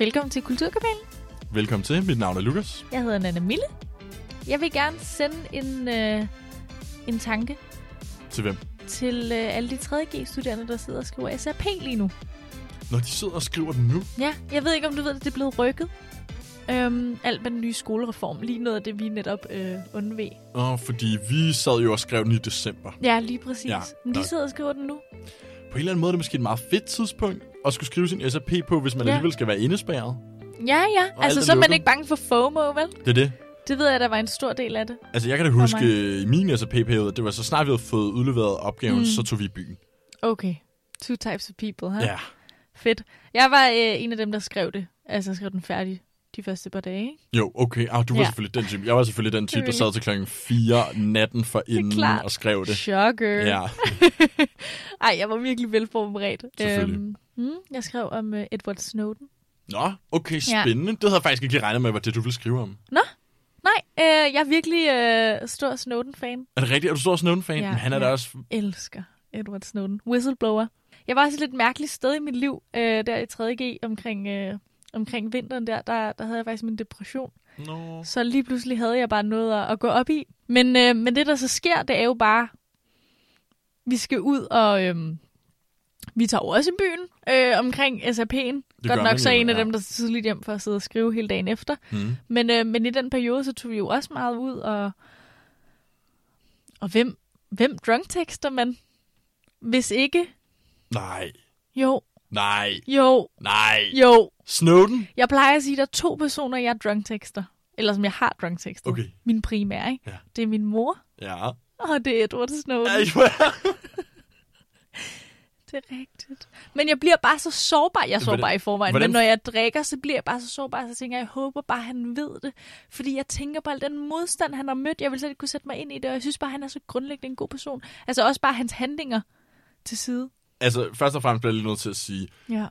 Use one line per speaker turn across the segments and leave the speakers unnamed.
Velkommen til Kulturkabalen.
Velkommen til. Mit navn er Lukas.
Jeg hedder Nana Mille. Jeg vil gerne sende en, øh, en tanke
Til hvem?
til øh, alle de 3G-studerende, der sidder og skriver SAP lige nu.
Når de sidder og skriver den nu.
Ja, jeg ved ikke, om du ved, at det er blevet rykket. Øhm, alt med den nye skolereform. Lige noget af det, vi netop øh, undved.
Åh, fordi vi sad jo og skrev den i december.
Ja, lige præcis.
Ja,
Men de
der-
sidder og skriver den nu.
På en eller anden måde er det måske et meget fedt tidspunkt at skulle skrive sin SAP på, hvis man
Ja.
alligevel skal være indespærret.
Ja, ja.
Og
Altså,
alt
så er man ikke bange for FOMO, vel?
Det er det.
Det ved jeg, der var en stor del af det.
Altså, jeg kan da huske
mig.
øh, i min SAP-periode, det var så snart vi havde fået udleveret opgaven,
Mm.
så tog vi i byen.
Okay. Two types of people, ha?
Ja.
Fedt. Jeg var øh, en af dem, der skrev det. Altså, skrev den færdig de første par dage, ikke?
Jo, okay. Ah, du var
Ja.
selvfølgelig den type. Jeg var selvfølgelig den type, der sad til klokken 4 natten for inden og skrev det.
Shocker.
Ja,
Ej, jeg var virkelig velforberedt.
Selvfølgelig.
Øhm, hmm, jeg skrev om uh, Edward Snowden.
Nå, okay, spændende. Det havde jeg faktisk ikke regnet med, hvad det du ville skrive om.
Nej, øh, jeg er virkelig øh, stor Snowden-fan.
Er det rigtigt? Er du stor Snowden-fan?
Ja,
Men han er
ja.
da også...
Elsker Edward Snowden. Whistleblower. Jeg var også et lidt mærkeligt sted i mit liv, øh, der i 3.G, omkring, øh, omkring vinteren der, der, der havde jeg faktisk min depression.
Nå.
Så lige pludselig havde jeg bare noget at, at gå op i. Men, øh, men det, der så sker, det er jo bare, vi skal ud og... Øh, vi tager også i byen øh, omkring SAP'en.
gør
Godt nok så en af
ja.
dem, der tidligt hjem for at sidde og skrive hele dagen efter.
Hmm.
Men, øh, men i den periode, så tog vi jo også meget ud, og, og hvem, hvem drunktekster man? Hvis ikke,
Nej.
jo,
Nej.
jo,
Nej.
jo.
Snowden?
Jeg plejer at sige, at der er to personer, jeg drunktekster. Eller som jeg har drunktekstet.
Okay.
Min primære, ikke?
Ja.
Det er min mor,
Ja.
og det er Edward Snowden.
Hvor-
Det er rigtigt. Men jeg bliver bare så sårbar. Jeg er
Hvordan-
sårbar i forvejen,
hvordan-
men når jeg drikker, så bliver jeg bare så sårbar, så tænker jeg, jeg håber bare, han ved det. Fordi jeg tænker på al den modstand, han har mødt. Jeg vil slet ikke kunne sætte mig ind i det, og jeg synes bare, han er så grundlæggende en god person. Altså også bare hans handlinger til side.
Altså, først og fremmest bliver jeg lige nødt til at sige,
Ja.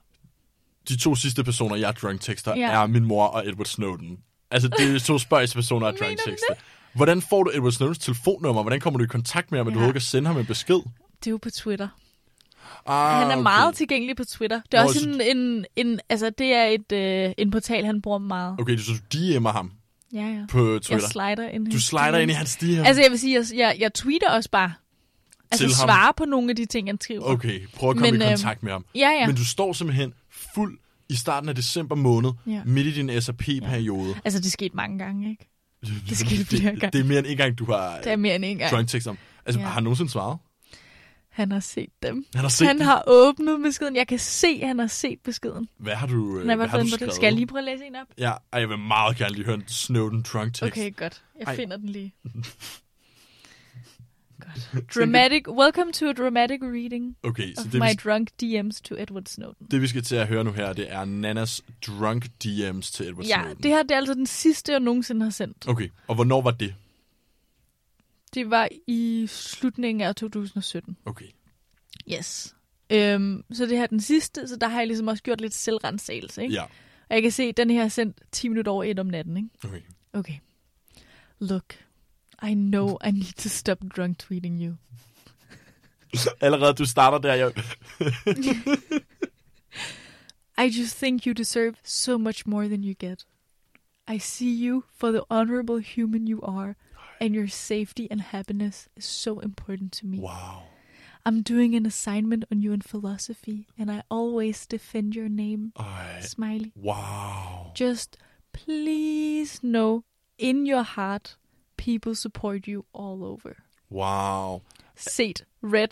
de to sidste personer, jeg drunk tekster,
Ja.
er min mor og Edward Snowden. Altså, det er to spøjspersoner, jeg
Mener
drunk
du
tekster. Hvordan får du Edward Snowdens telefonnummer? Hvordan kommer du i kontakt med ham, at du
Ja.
overhovedet kan sende ham en besked?
Det er jo på Twitter.
Ah,
Han er
okay.
meget tilgængelig på Twitter. Det er
Nå,
også
så-
en, en, en, altså det er et, øh, en portal, han bruger meget.
Okay, så du DM'er ham
Ja, ja.
på
Jeg
Twitter.
slider ind
Du slider ind i hans DM.
Altså jeg vil sige, jeg, jeg, jeg tweeter også bare. Altså
Til ham?
svarer på nogle af de ting, han skriver.
Okay, prøv at komme
Men,
i
øhm,
kontakt med ham.
Ja, ja.
Men du står simpelthen fuld i starten af december måned,
Ja.
midt i din SAP-periode.
Altså det skete mange gange, ikke? Det skete flere gange.
det, det er mere end en gang, du har
Det er mere end en gang.
tekst om. Altså,
Ja.
har han nogensinde svaret?
Han har set dem.
Han har set
han
det.
har åbnet beskeden. Jeg kan se, at han har set beskeden.
Hvad har du, øh, hvad har du
det.
skrevet?
Skal jeg lige prøve at læse en op?
Ja, ej, jeg vil meget gerne lige høre en Snowden drunk tekst.
Okay, godt. Jeg
Ej.
finder den lige. Dramatic. Welcome to a dramatic reading
Okay, så
of
det
my
vi,
drunk DMs to Edward Snowden.
det vi skal til at høre nu her, det er Nanas drunk DM's til Edward
Ja,
Snowden.
det her det er altså den sidste, jeg nogensinde har sendt.
Okay, og hvornår var det?
Det var i slutningen af 2017.
Okay.
Yes. Øhm, så det her er den sidste, så der har jeg ligesom også gjort lidt selvrensagelse, ikke?
Ja,
Og jeg kan se, at den her er sendt 10 minutter over et om natten, ikke?
okay.
Okay. Look, I know I need to stop drunk tweeting you.
Allerede du starter der, jeg...
I just think you deserve so much more than you get. I see you for the honorable human you are, and your safety and happiness is so important to me.
Wow.
I'm doing an assignment on you in philosophy, and I always defend your name.
Ej,
Smiley.
wow.
Just please know in your heart, people support you all over.
Wow.
Set. Red.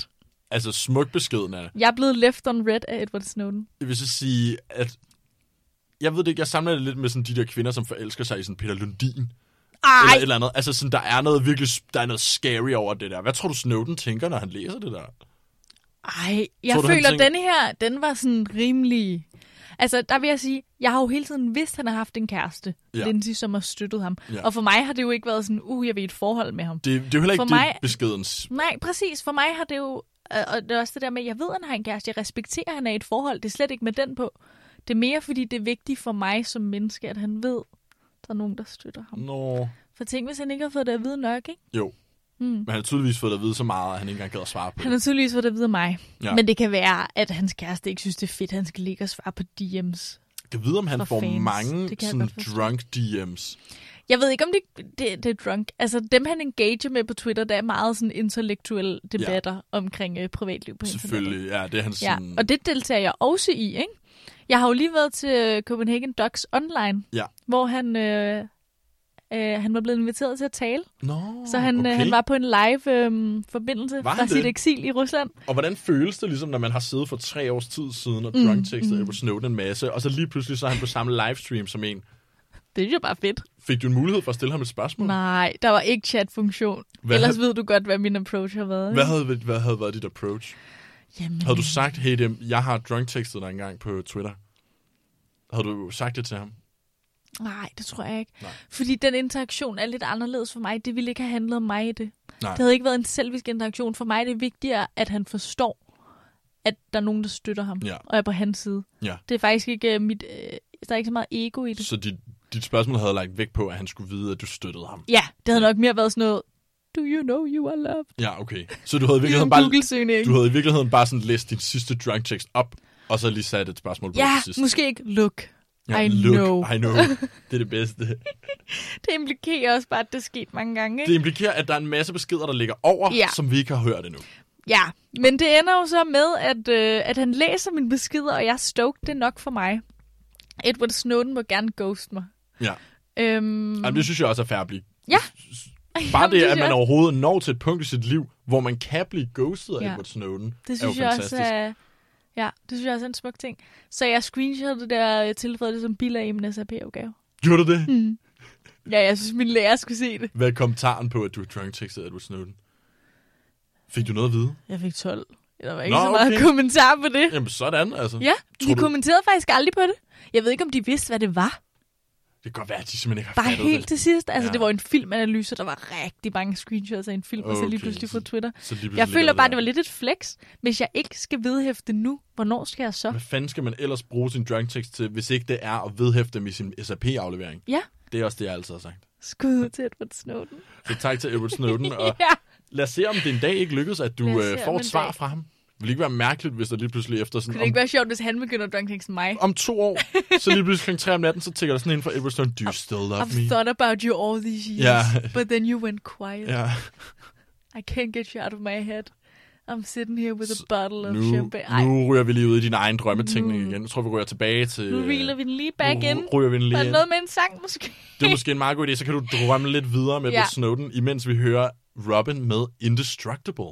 Altså, smuk besked, Nana.
Jeg er blevet left on red af Edward Snowden.
Jeg vil så sige, at... Jeg ved det ikke, jeg samler det lidt med sådan de der kvinder, som forelsker sig i sådan Peter Lundin.
Ej!
Eller et eller andet. Altså, sådan, der er noget virkelig... Der er noget scary over det der. Hvad tror du, Snowden tænker, når han læser det der?
Ej, jeg
Tror du,
føler,
tænker-
denne her, den var sådan rimelig... Altså, der vil jeg sige, jeg har jo hele tiden vidst, at han har haft en kæreste,
Ja.
Lindsay, som har støttet ham.
Ja.
Og for mig har det jo ikke været sådan, uh, jeg i et forhold med ham.
Det, det er jo heller ikke
For
det,
mig-
beskedens...
Nej, præcis. For mig har det jo... øh, Og det er også det der med, at jeg ved, at han har en kæreste. Jeg respekterer, at han er i et forhold. Det er slet ikke med den på. Det er mere, fordi det er vigtigt for mig som menneske, at han ved, der er nogen, der støtter ham.
Nå...
For tænk, hvis han ikke har fået det at vide nok, ikke?
Jo.
Hmm.
Men han har tydeligvis fået det at vide så meget, at han ikke engang gad at svare på
Han
det.
har tydeligvis fået det at vide af mig.
Ja.
Ja. Men det kan være, at hans kæreste ikke synes, det er fedt, han skal ligge og svare på DM's.
Jeg vide, om han får
fans.
mange sådan drunk DM's.
Jeg ved ikke, om det, det, det er drunk. Altså, dem han engager med på Twitter, der er meget sådan intellektuelle debatter ja. omkring øh, privatliv på internettet.
Selvfølgelig, ja, det er hans
Ja,
sådan...
og det deltager jeg også i, ikke? Jeg har jo lige været til Copenhagen Docs Online,
Ja.
hvor han, øh, øh, han var blevet inviteret til at tale.
Nå,
Så han,
okay.
øh, han var på en live øh, fra
han
sit
det?
eksil i Rusland.
Og hvordan føles det, ligesom, når man har siddet for tre års tid siden og
Mm,
drunk-tekstet
mm.
Edward Snowden en masse, og så lige pludselig så er han på samme livestream som en.
Det er jo bare fedt.
Fik du en mulighed for at stille ham et spørgsmål?
Nej, der var ikke chat-funktion.
Hvad
Ellers
havde-
ved du godt, hvad min approach har været.
Hvad havde, hvad havde været dit approach?
Jamen,
Havde du sagt, hey, dem, jeg har drunk-tekstet dig engang på Twitter? Havde du sagt det til ham?
Nej, det tror jeg ikke.
Nej.
Fordi den interaktion er lidt anderledes for mig. Det ville ikke have handlet om mig i det.
Nej.
Det havde ikke været en selvisk interaktion. For mig er det vigtigere, at han forstår, at der er nogen, der støtter ham.
Ja.
Og er på hans side.
Ja.
Det er faktisk ikke uh, mit... Uh, der er ikke så meget ego i det.
Så dit, dit spørgsmål havde lagt vægt på, at han skulle vide, at du støttede ham.
Ja, det havde nok mere været sådan noget... Do you know you are loved?
Ja, okay. Så du havde i
Det
virkeligheden
en
bare, du havde i virkeligheden bare sådan læst din sidste drunk-tekst op, og så lige sat et spørgsmål på
Ja,
til sidst.
måske ikke look.
Ja,
I
look,
know.
I know. Det er det bedste.
Det implikerer også bare, at det er sket mange gange.
Det
Ikke?
implikerer, at der er en masse beskeder, der ligger over,
Ja.
som vi ikke har hørt endnu.
Ja, men det ender jo så med, at, øh, at han læser mine beskeder, og jeg er stoked. Det er nok for mig. Edward Snowden må gerne ghost mig.
Ja.
Øhm,
Jamen, det synes jeg også er fair at blive.
Ja.
Bare
Jamen,
det,
synes
at man overhovedet når til et punkt i sit liv, hvor man kan blive ghostet af
Ja.
Edward Snowden,
Det
er jo
synes jeg også
fantastisk.
Ja, det synes jeg også er en smuk ting. Så jeg screenshottede det der, jeg tilføjede det som bilag i min SAP-opgave.
Gjorde du det?
Mm. Ja, jeg synes, min lærer skulle se det.
Hvad er kommentaren på, at du drunk-tekstet Edward Snowden? Fik du noget at vide?
Jeg fik 12. Der var ikke
Nå,
så meget
okay.
kommentar på det.
Jamen sådan, altså.
Ja,
Tror
de
du-
kommenterede faktisk aldrig på det. Jeg ved ikke, om de vidste, hvad det var.
Det kan godt være, at de simpelthen ikke har
Bare
fattet
helt
det.
til sidst. Altså,
Ja.
det var en filmanalyse, der var rigtig mange screenshots af en film, og så lige
Okay,
pludselig på Twitter.
Så lige pludselig
Jeg føler bare,
der.
det var lidt et flex. Hvis jeg ikke skal vedhæfte nu, hvornår skal jeg så?
Hvad fanden skal man ellers bruge sin drunk-tekst til, hvis ikke det er at vedhæfte med sin SAP-aflevering?
Ja,
Det er også det, jeg altid har sagt.
skud ud til Edward Snowden.
Så tak til Edward Snowden, og
ja.
lad os se, om det en dag ikke lykkes, at du øh, får et svar
dag.
fra ham. Det ville ikke være mærkeligt, hvis der lige pludselig efter sådan...
Kunne det ikke være sjovt, hvis han begynder at drunk tekst mig?
om, om to år, så lige pludselig kl. 3 om natten, så tækker der sådan ind fra Snowden, Do you still love
I've
me?
thought about you all these years,
Ja.
but then you went quiet.
Ja,
I can't get you out of my head. I'm sitting here with a bottle of
nu,
champagne. Ej,
nu ryger vi lige ud i din egen drømmetænkning
Nu-
igen. Jeg tror, vi ryger tilbage til...
nu reeler vi den lige back
nu
in.
ryger vi den lige ind.
det noget med en sang, måske?
Det er måske en meget god idé, så kan du drømme lidt videre med
Ja.
Snowden, imens vi hører Robin med Indestructible.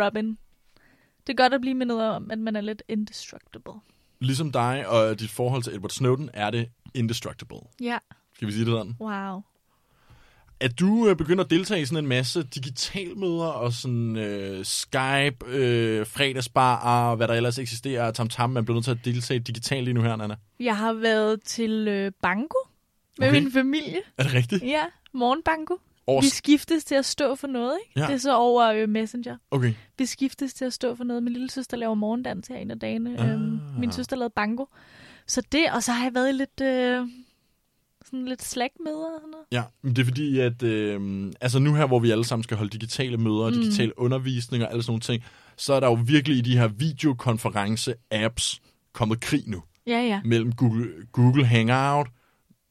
Robin. Det er godt at blive mindet om, at man er lidt indestructible.
Ligesom dig og dit forhold til Edward Snowden, er det indestructible.
Ja,
Skal vi sige det sådan?
wow.
At du øh, begynder at deltage i sådan en masse digitalmøder og sådan øh, Skype, øh, fredagsbar og hvad der ellers eksisterer, tam tam, man bliver nødt til at deltage digitalt lige nu her, Nana.
Jeg har været til øh, banko med
Okay.
min familie.
Er det rigtigt?
Ja, morgenbanko.
Over...
Vi skiftes til at stå for noget, ikke?
Ja.
Det er så over øh, Messenger.
Okay.
Vi skiftes til at stå for noget. Min lille søster laver morgendans her en af dagene.
Ah.
Øhm, min søster lavede banko. Så det, og så har jeg været i lidt, øh, sådan lidt Slack-møder og sådan noget.
Ja, men det er fordi, at øh, altså nu her, hvor vi alle sammen skal holde digitale møder, mm. digital undervisning og alle sådan nogle ting, så er der jo virkelig i de her videokonference-apps kommet krig nu
Ja, ja.
mellem Google, Google Hangout.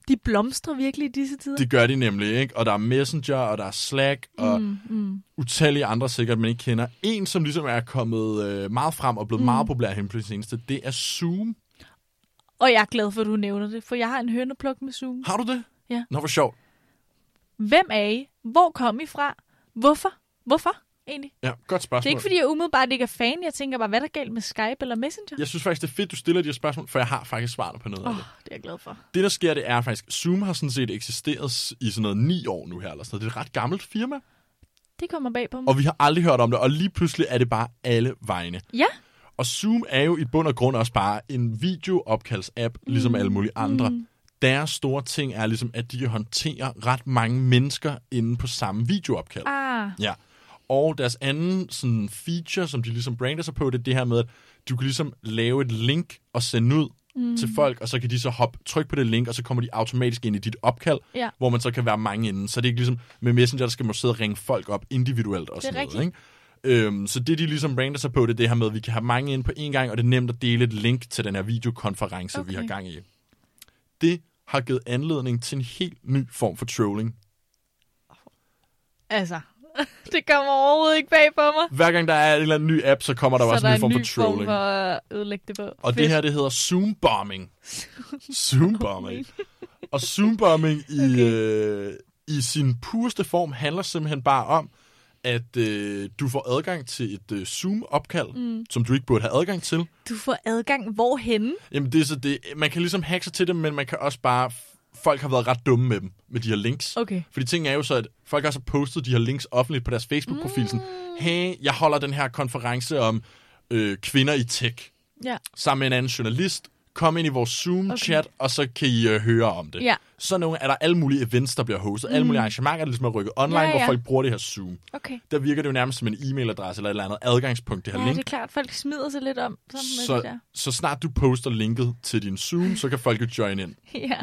De blomstrer virkelig i disse tider.
Det gør de nemlig, ikke? Og der er Messenger, og der er Slack, og
Mm, mm.
utallige andre sikkert, man ikke kender. En, som ligesom er kommet øh, meget frem og blevet mm. meget populær hen på det seneste, det er Zoom.
Og jeg er glad for, at du nævner det, for jeg har en hønepluk med Zoom.
Har du det?
Ja.
Nå, hvor sjovt.
Hvem er I? Hvor kom I fra? Hvorfor? Hvorfor egentlig?
Ja, godt
Det
spørgsmål.
er ikke, fordi jeg umiddelbart ikke er fan. Jeg tænker bare, hvad er der galt med Skype eller Messenger?
Jeg synes faktisk, det er fedt, du stiller de her spørgsmål, for jeg har faktisk svaret på noget
Åh,
af
oh,
det.
det er jeg glad for.
Det, der sker, det er faktisk, Zoom har sådan set eksisteret i sådan noget ni år nu her, eller sådan noget. Det er et ret gammelt firma,
Det kommer bag på mig.
og vi har aldrig hørt om det, og lige pludselig er det bare alle vegne.
Ja,
Og Zoom er jo i bund og grund også bare en videoopkalds-app, ligesom alle mulige andre.
Mm.
Deres store ting er ligesom, at de kan håndtere ret mange mennesker inde på samme videoopkald.
ah,
Ja. Og deres anden sådan, feature, som de ligesom brander sig på, det er det her med, at du kan ligesom lave et link og sende ud mm. til folk, og så kan de så hoppe, trykke på det link, og så kommer de automatisk ind i dit opkald,
Ja.
hvor man så kan være mange inden. Så det er ikke ligesom med Messenger, der skal man sidde og ringe folk op individuelt og sådan noget. Ikke? Øhm, så det, de ligesom brander sig på, det er det her med, at vi kan have mange ind på én gang, og det er nemt at dele et link til den her videokonference, okay. vi har gang i. Det har givet anledning til en helt ny form for trolling.
altså. det kommer overhovedet ikke bag på mig.
Hver gang der er en eller anden ny app, så kommer der
så
også
der
en
er
form for trolling.
form for at ødelægge det på.
Og det her, det hedder Zoom-bombing. Zoom-bombing. Og Zoom-bombing i,
Okay.
øh, i sin pureste form handler simpelthen bare om, at øh, du får adgang til et øh, Zoom-opkald, mm. som du ikke burde have adgang til.
Du får adgang hvorhenne?
Jamen, det er så det. Man kan ligesom hacke sig til dem, men man kan også bare... Folk har været ret dumme med dem, med de her links.
Okay.
Fordi ting er jo så, at folk har så postet de her links offentligt på deres Facebook-profil. Sådan, hey, jeg holder den her konference om øh, kvinder i tech.
Ja.
sammen med en anden journalist. Kom ind i vores Zoom-chat, okay. og så kan I uh, høre om det.
Ja.
Så nogle, er der alle mulige events, der bliver hostet. Mm. Alle mulige arrangementer, der ligesom er rykket online,
Ja,
ja, hvor folk bruger det her Zoom.
Okay.
Der virker det jo nærmest som en e-mailadresse eller et eller andet adgangspunkt, det her
Ja,
link.
det er klart. Folk smider sig lidt om. Sådan med det
så,
der.
så snart du poster linket til din Zoom, så kan folk jo join ind.
Ja,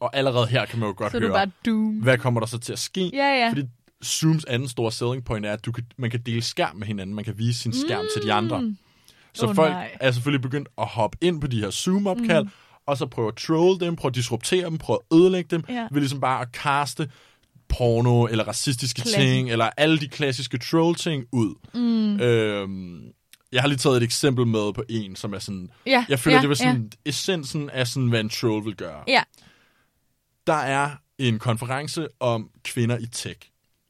Og allerede her kan man jo godt
så
høre,
bare doom.
hvad kommer der så til at ske?
Ja, ja.
Fordi Zooms anden store selling point er, at du kan, man kan dele skærm med hinanden. Man kan vise sin skærm mm. til de andre. Så
Åh,
folk
nej.
er selvfølgelig begyndt at hoppe ind på de her Zoom-opkald, mm. og så prøve at troll dem, prøve at disruptere dem, prøve at ødelægge dem,
Ja.
ved ligesom bare at kaste porno eller racistiske
Klassisk.
ting, eller alle de klassiske troll-ting ud. Mm. Øhm, jeg har lige taget et eksempel med på en, som er sådan...
Ja,
Jeg føler,
ja,
det var sådan essensen af sådan, hvad en troll vil gøre.
Ja.
Der er en konference om kvinder i tech.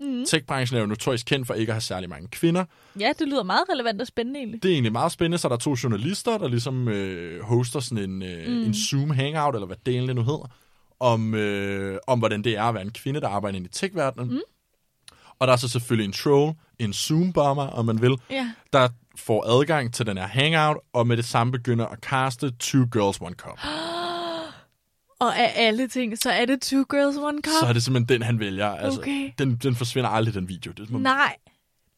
Mm. Tech-branchen er jo notorisk kendt for ikke at have særlig mange kvinder.
ja, det lyder meget relevant og spændende egentlig.
Det er egentlig meget spændende, så der er to journalister, der ligesom øh, hoster sådan en, øh, mm. en Zoom-hangout, eller hvad delen det nu hedder, om, øh, om hvordan det er at være en kvinde, der arbejder i tech-verdenen. Mm. Og der er så selvfølgelig en troll, en Zoom-bomber, om man vil,
Ja.
der får adgang til den her hangout, og med det samme begynder at kaste Two Girls, One Cup.
Og af alle ting, så er det Two Girls, One Cup?
Så er det simpelthen den, han vælger. Altså,
Okay.
den, den forsvinder aldrig, den video. Det er, om-
Nej,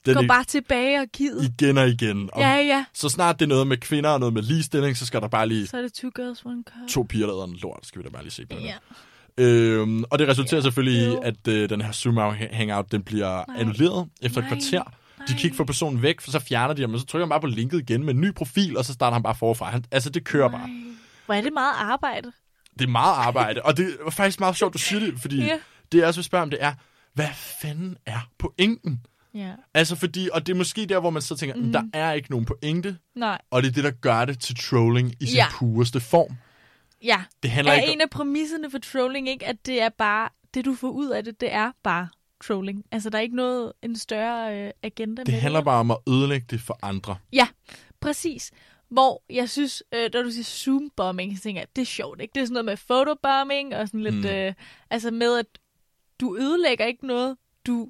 den
gå bare tilbage og giv.
igen og igen. Og
Ja, ja.
Så snart det er noget med kvinder og noget med ligestilling, så skal der bare lige
Så er det Two Girls, One Cup.
to piger, der en lort, skal vi da bare lige se på det.
Ja.
Øhm, og det resulterer
Ja,
selvfølgelig i,
jo.
at øh, den her Zoom Hangout, den bliver
Nej.
annulleret efter et
Nej.
kvarter. De
Nej.
kigger for personen væk, for så fjerner de ham, og så trykker han bare på linket igen med en ny profil, og så starter han bare forfra. Han, altså, det kører bare.
Nej. Hvor er det meget arbejde.
Det er meget arbejde, og det er faktisk meget sjovt, du siger det, fordi
Ja.
det jeg også vil spørge om, det er, hvad fanden er pointen?
Ja.
Altså fordi, og det er måske der, hvor man så tænker, mm. der er ikke nogen pointe,
Nej.
og det er det, der gør det til trolling i sin
Ja.
pureste form.
Ja.
Det handler
Er
ikke
en af præmisserne for trolling ikke, at det er bare, det du får ud af det, det er bare trolling. Altså, der er ikke noget, en større øh, agenda
Det
med
handler bare om at ødelægge det for andre.
Ja, præcis. Hvor jeg synes, øh, når du siger zoom-bombing, så tænker jeg, det er sjovt, ikke? Det er sådan noget med photobombing, og sådan lidt,
Mm.
øh, altså med, at du ødelægger ikke noget, du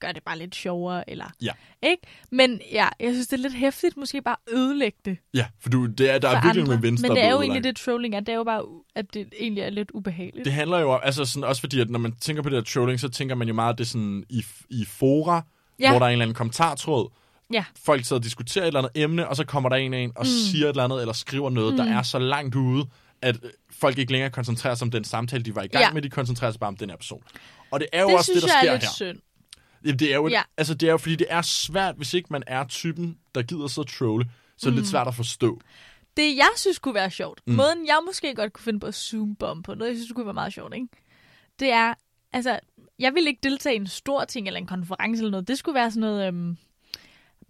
gør det bare lidt sjovere, eller,
Ja.
ikke? Men ja, jeg synes, det er lidt hæftigt, måske bare ødelægge det
Ja, for du, det er, der er virkelig med venstre
Men det er jo egentlig det, trolling er. Det er jo bare, at det egentlig er lidt ubehageligt.
Det handler jo om, altså sådan, også fordi, at når man tænker på det der trolling, så tænker man jo meget, at det er sådan i, i fora,
Ja.
hvor der er en eller anden kommentartråd.
Ja.
Folk sidder og diskuterer et eller andet emne, og så kommer der en af en og mm. siger et eller andet, eller skriver noget, mm. der er så langt ude, at øh, folk ikke længere koncentrerer sig om den samtale, de var i gang
Ja.
med, de koncentrerer sig bare om den her person. Og det er jo
det
også
synes
det, der
jeg
sker
er lidt
her.
synd.
Jamen, det er jo, et,
Ja.
altså, det er jo, fordi det er svært, hvis ikke man er typen, der gider sidde og trolle, så er det
Mm.
lidt svært at forstå.
Det, jeg synes kunne være sjovt,
Mm.
måden jeg måske godt kunne finde på at zoom bomb på, noget jeg synes kunne være meget sjovt, ikke? det er, altså, jeg vil ikke deltage i en stor ting eller en konference eller noget. Det skulle være sådan noget, øhm,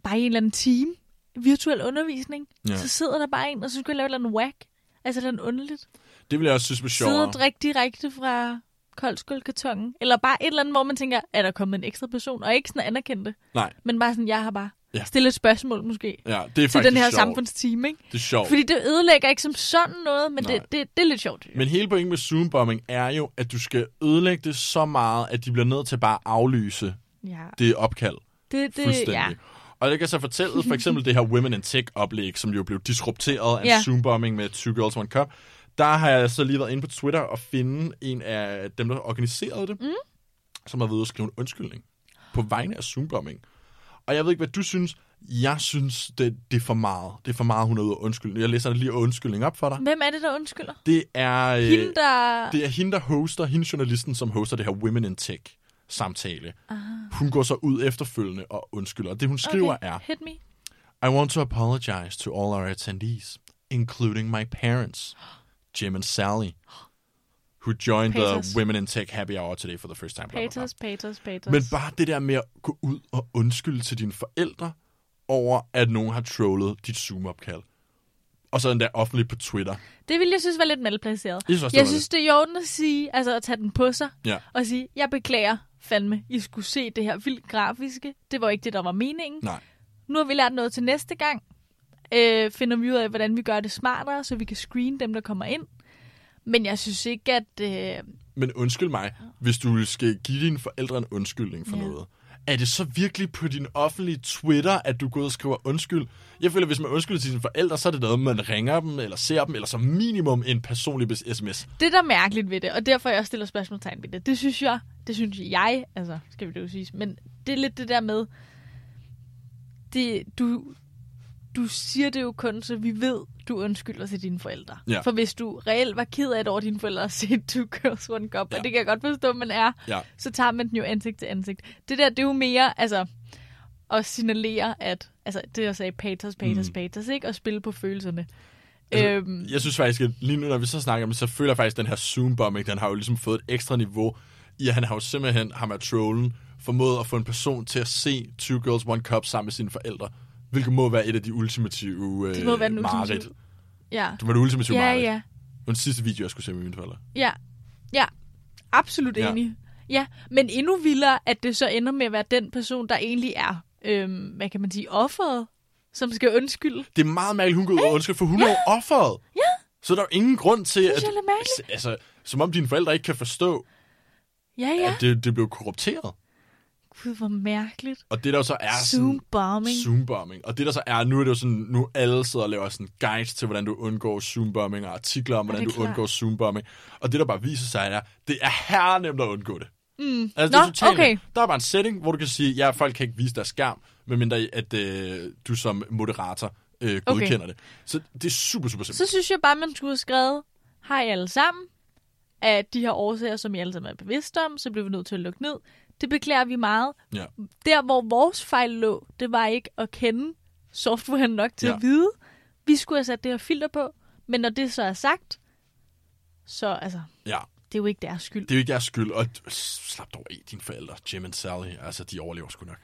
bare i en eller anden team, virtuel undervisning.
Ja.
Så sidder der bare en, og så skulle jeg lave et eller andet whack. Altså, et eller andet underligt.
Det vil jeg også synes var
Sidde
sjovere.
og drikke direkte fra koldskålkartongen. Eller bare et eller andet, hvor man tænker, er der kommet en ekstra person? Og ikke sådan anerkendt det,
Nej,
men bare sådan, jeg har bare
Ja.
stillet et spørgsmål måske
ja, det er
til den her
sjovt.
samfundsteam, ikke?
Det er sjovt.
Fordi det ødelægger ikke som sådan noget, men
Nej.
det, det, det er lidt sjovt.
Men hele pointen med zoombombing er jo, at du skal ødelægge det så meget, at de bliver nødt til bare at aflyse
Ja,
det opkald
det, det,
fuldstændig.
ja.
Og jeg kan så fortælle for eksempel det her Women in Tech-oplæg, som jo blev disrupteret af
Ja.
zoombombing med Two Girls, One Cup. Der har jeg så lige været inde på Twitter og finde en af dem, der organiserede det, mm. som har været ude at skrive en undskyldning på vegne af zoombombing. Og jeg ved ikke, hvad du synes. Jeg synes, det, det er for meget. Det er for meget, hun er ude at undskylde. Jeg læser lige undskyldning op for dig.
Hvem er det, der undskylder?
Det er... øh,
Hende, der...
Det er hende, der hoster, hende journalisten, som hoster det her Women in Tech samtale. Hun går så ud efterfølgende og undskylder. Og det, hun skriver
okay.
er,
Hit me.
I want to apologize to all our attendees, including my parents, Jim and Sally, who joined
Paters.
the Women in Tech happy hour today for the first time.
Paters, paters, paters.
Men bare det der med at gå ud og undskylde til dine forældre over, at nogen har trollet dit Zoom-opkald. Og så endda offentligt på Twitter.
Det ville jeg synes var lidt malplaceret.
Jeg synes også, det
Jeg synes, det er i orden at sige, altså at tage den på sig,
Ja.
og sige, jeg beklager fandme, I skulle se det her vildt grafiske. Det var ikke det, der var meningen.
Nej.
Nu har vi lært noget til næste gang. Øh, finder vi ud af, hvordan vi gør det smartere, så vi kan screene dem, der kommer ind. Men jeg synes ikke, at... Øh,
Men undskyld mig, hvis du skal give dine forældre en undskyldning for
Ja.
noget, er det så virkelig på din offentlige Twitter, at du går og skriver undskyld? Jeg føler, at hvis man undskylder til sine forældre, så er det noget, man ringer dem, eller ser dem, eller som minimum en personlig sms.
det, der er mærkeligt ved det, og derfor jeg stiller spørgsmålstegn ved det, det synes jeg, det synes jeg, altså, skal vi det jo sige, men det er lidt det der med, det, du, du siger det jo kun, så vi ved, du undskylder til dine forældre.
Ja.
For hvis du reelt var ked af det over dine forældre og set Two Girls One Cup,
Ja.
og det kan jeg godt forstå, man er,
Ja.
så tager man den jo ansigt til ansigt. Det der, det er jo mere, altså, at signalere, at, altså, det jeg sagde, paters, paters,
Mm.
paters, ikke? Og spille på følelserne.
Altså,
øhm,
Jeg synes faktisk, at lige nu, når vi så snakker om det, så føler jeg faktisk, at den her Zoom-bombing, den har jo ligesom fået et ekstra niveau i, at han har jo simpelthen, ham af trollen, formået at få en person til at se Two Girls, One Cup sammen med sine forældre. Hvilket må være et af de ultimative øh,
det må være den
mareridt.
ultimative. Ja.
Det var det ultimative
Ja,
mareridt.
ja.
Det var den sidste video, jeg skulle se med mine forældre.
Ja, ja. Absolut
Ja.
ja. enig. Ja, men endnu vildere, at det så ender med at være den person, der egentlig er, øhm, hvad kan man sige, offeret, som skal undskylde.
Det er meget mærkeligt, hun går ud og undskylder, for hun er jo offeret.
Ja.
Så der er jo ingen grund til,
synes
at...
er mærkeligt.
Altså, som om dine forældre ikke kan forstå,
Ja,
ja.
ja.
at det, det blev korrupteret.
Gud, hvor mærkeligt.
Og det der så er sådan...
Zoom-bombing.
Zoom-bombing. Og det der så er, nu er det jo sådan, nu alle sidder og laver sådan guides til, hvordan du undgår Zoom-bombing, og artikler om, hvordan
det
du
klart.
undgår Zoom-bombing. Og det der bare viser sig, er, det er her nemt at undgå det.
Mm.
Altså, det
Nå,
er totalt,
okay.
Der er bare en setting, hvor du kan sige, ja, folk kan ikke vise deres skærm, medmindre at øh, du som moderator øh,
Okay.
godkender det. Så det er super, super simpelt.
Så synes jeg bare, man skulle have skrevet, hej alle sammen, af de her årsager, som I alle sammen er bevidste om, så bliver vi nødt til at lukke ned. Det beklager vi meget.
Ja.
Der, hvor vores fejl lå, det var ikke at kende softwaren nok til
Ja.
ja. at vide. Vi skulle have sat det her filter på, men når det så er sagt, så altså,
Ja,
det er jo ikke deres skyld.
det er jo ikke deres skyld, og slap dog af, dine forældre, Jim og Sally, altså, de overlever sgu nok.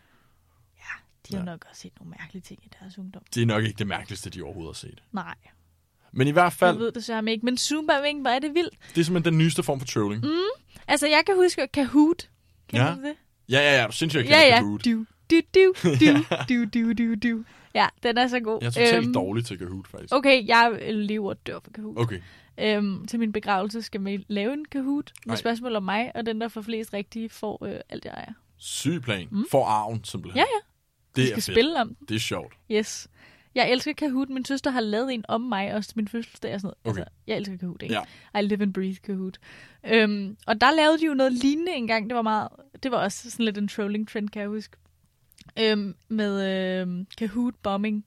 De har
Ja.
nok også set nogle mærkelige ting i deres ungdom.
Det er nok ikke det mærkeligste, de overhovedet har set.
Nej,
Men i hvert
jeg
fald,
ved det så ikke. Men Zoom-bombing, hvor er det vildt.
det er simpelthen den nyeste form for trolling.
Altså, jeg kan huske Kahoot. Kender
Ja.
du det?
Ja, ja, ja. Du synes jo ikke,
Ja,
jeg
ja.
Kahoot.
Du, du, du, du, du, du, du, du. Ja, den er så god.
Jeg er totalt
Øhm,
dårlig til Kahoot, faktisk.
Okay, jeg lever og dør for Kahoot.
Okay.
Øhm, til min begravelse skal man lave en Kahoot med spørgsmål om mig, og den, der får flest rigtige, får øh, alt, jeg ejer.
Syg plan. Mm. For arven, simpelthen.
Ja, ja.
Det
Vi
er
skal
fedt.
spille om den.
Det er sjovt.
Yes. Jeg elsker Kahoot. Min søster har lavet en om mig, også til min fødselsdag og sådan noget.
Okay.
Altså, jeg elsker Kahoot, ikke?
Ja.
I live and breathe Kahoot. Øhm, og der lavede de jo noget lignende engang. Det var meget, det var også sådan lidt en trolling trend, kan jeg huske. Øhm, med øhm, Kahoot bombing.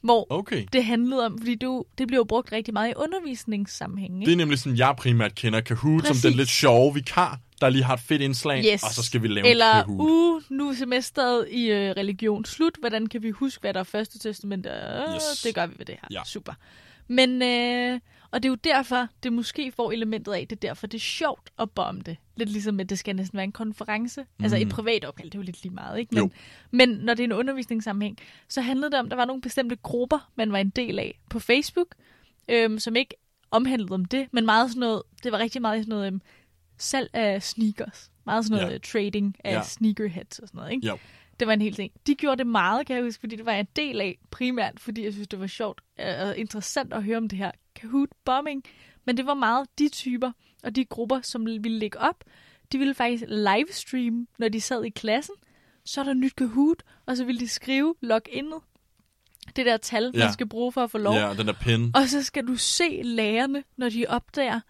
Hvor
Okay.
det handlede om, fordi du, det blev jo brugt rigtig meget i undervisningssammenhæng, ikke?
Det er nemlig sådan, jeg primært kender Kahoot
Præcis.
som den lidt sjove vikar, der lige har et fedt indslag,
Yes.
og så skal vi lave
Eller,
en
uh, nu er semesteret i øh, religion slut. Hvordan kan vi huske, hvad der er første testament? Uh,
Yes.
Det gør vi ved det her.
Ja.
Super. Men, øh, og det er jo derfor, det måske får elementet af, det er derfor, det er sjovt at bombe det. Lidt ligesom, at det skal næsten være en konference. Mm. Altså et privat opkald, det er jo lidt lige meget, ikke? Men,
Jo.
men når det er en undervisningssammenhæng, så handlede det om, at der var nogle bestemte grupper, man var en del af på Facebook, øhm, som ikke omhandlede om det, men meget sådan noget, det var rigtig meget sådan noget øhm, salg af sneakers. Meget sådan noget
Ja.
trading af
Ja.
sneakerheads og sådan noget, ikke?
Jo.
Det var en hel ting. De gjorde det meget, kan jeg huske, fordi det var en del af, primært fordi jeg synes, det var sjovt øh, og interessant at høre om det her Kahoot-bombing. Men det var meget de typer og de grupper, som ville lægge op. De ville faktisk livestream, når de sad i klassen. Så er der nyt Kahoot, og så ville de skrive loginnet. Det der tal,
Ja.
man skal bruge for at få lov.
Ja, den der pin.
Og så skal du se lærerne, når de opdager,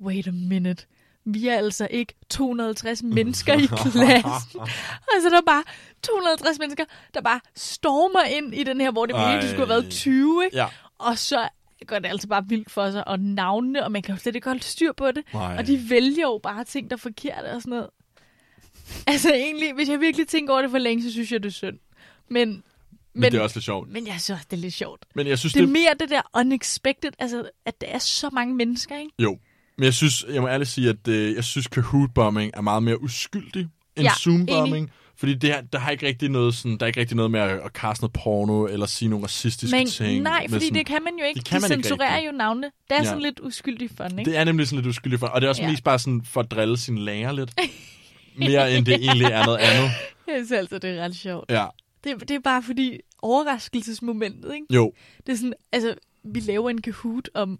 wait a minute, vi er altså ikke 250 mennesker i klassen. altså der er bare 250 mennesker, der bare stormer ind i den her, hvor det virkelig skulle have været 20, ikke?
Ja.
Og så går det altså bare vildt for sig, og navnene, og man kan jo slet ikke holde styr på det.
Nej.
Og de vælger jo bare ting, der er forkerte og sådan noget. Altså egentlig, hvis jeg virkelig tænker over det for længe, så synes jeg, det er synd. Men,
Men,
men,
det er også lidt sjovt.
men jeg synes også, det er lidt sjovt.
Men jeg synes,
Det er
det...
mere det der unexpected, altså at der er så mange mennesker, ikke?
Jo. Men jeg synes, jeg må ærligt sige, at øh, jeg synes, Kahoot-bombing er meget mere uskyldig end
Ja,
Zoom-bombing. Fordi det her, der har ikke rigtig noget sådan, der er ikke rigtig noget med at, at kaste noget porno, eller sige nogle racistiske
Men
ting.
nej, fordi
sådan,
det kan man jo ikke.
det kan
de
man ikke
censurerer
rigtig.
jo navnene. Det er
Ja.
sådan lidt uskyldig fun, ikke?
Det er nemlig sådan lidt uskyldigt for, og det er også
Ja.
mest bare sådan for at drille sin lærer lidt. Mere end det egentlig er noget andet.
Jeg synes altså, det er ret sjovt.
Ja,
Det, det er bare fordi overraskelsesmomentet, ikke?
jo.
Det er sådan, altså, vi laver en Kahoot om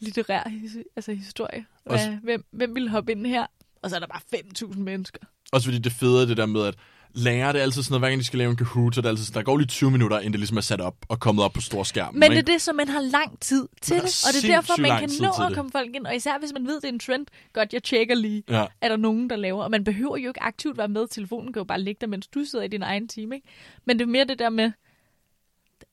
litterær his- altså historie. Hvad,
Også-
hvem, hvem vil hoppe ind her? Og så er der bare 5.000 mennesker.
Også fordi det fede er det der med, at lærere, det er altid sådan noget, hver gang de skal lave en Kahoot, så er det altid sådan, der går lige 20 minutter, inden det ligesom er sat op og kommet op på stor skærm.
Men det er det, som man har lang tid til det. Og det er derfor, man kan nå at komme folk ind. Og især hvis man ved, det er en trend. Godt, jeg tjekker lige.
Ja.
er der nogen, der laver. Og man behøver jo ikke aktivt være med. Telefonen kan jo bare ligge der, mens du sidder i din egen time. Ikke? Men det er mere det der med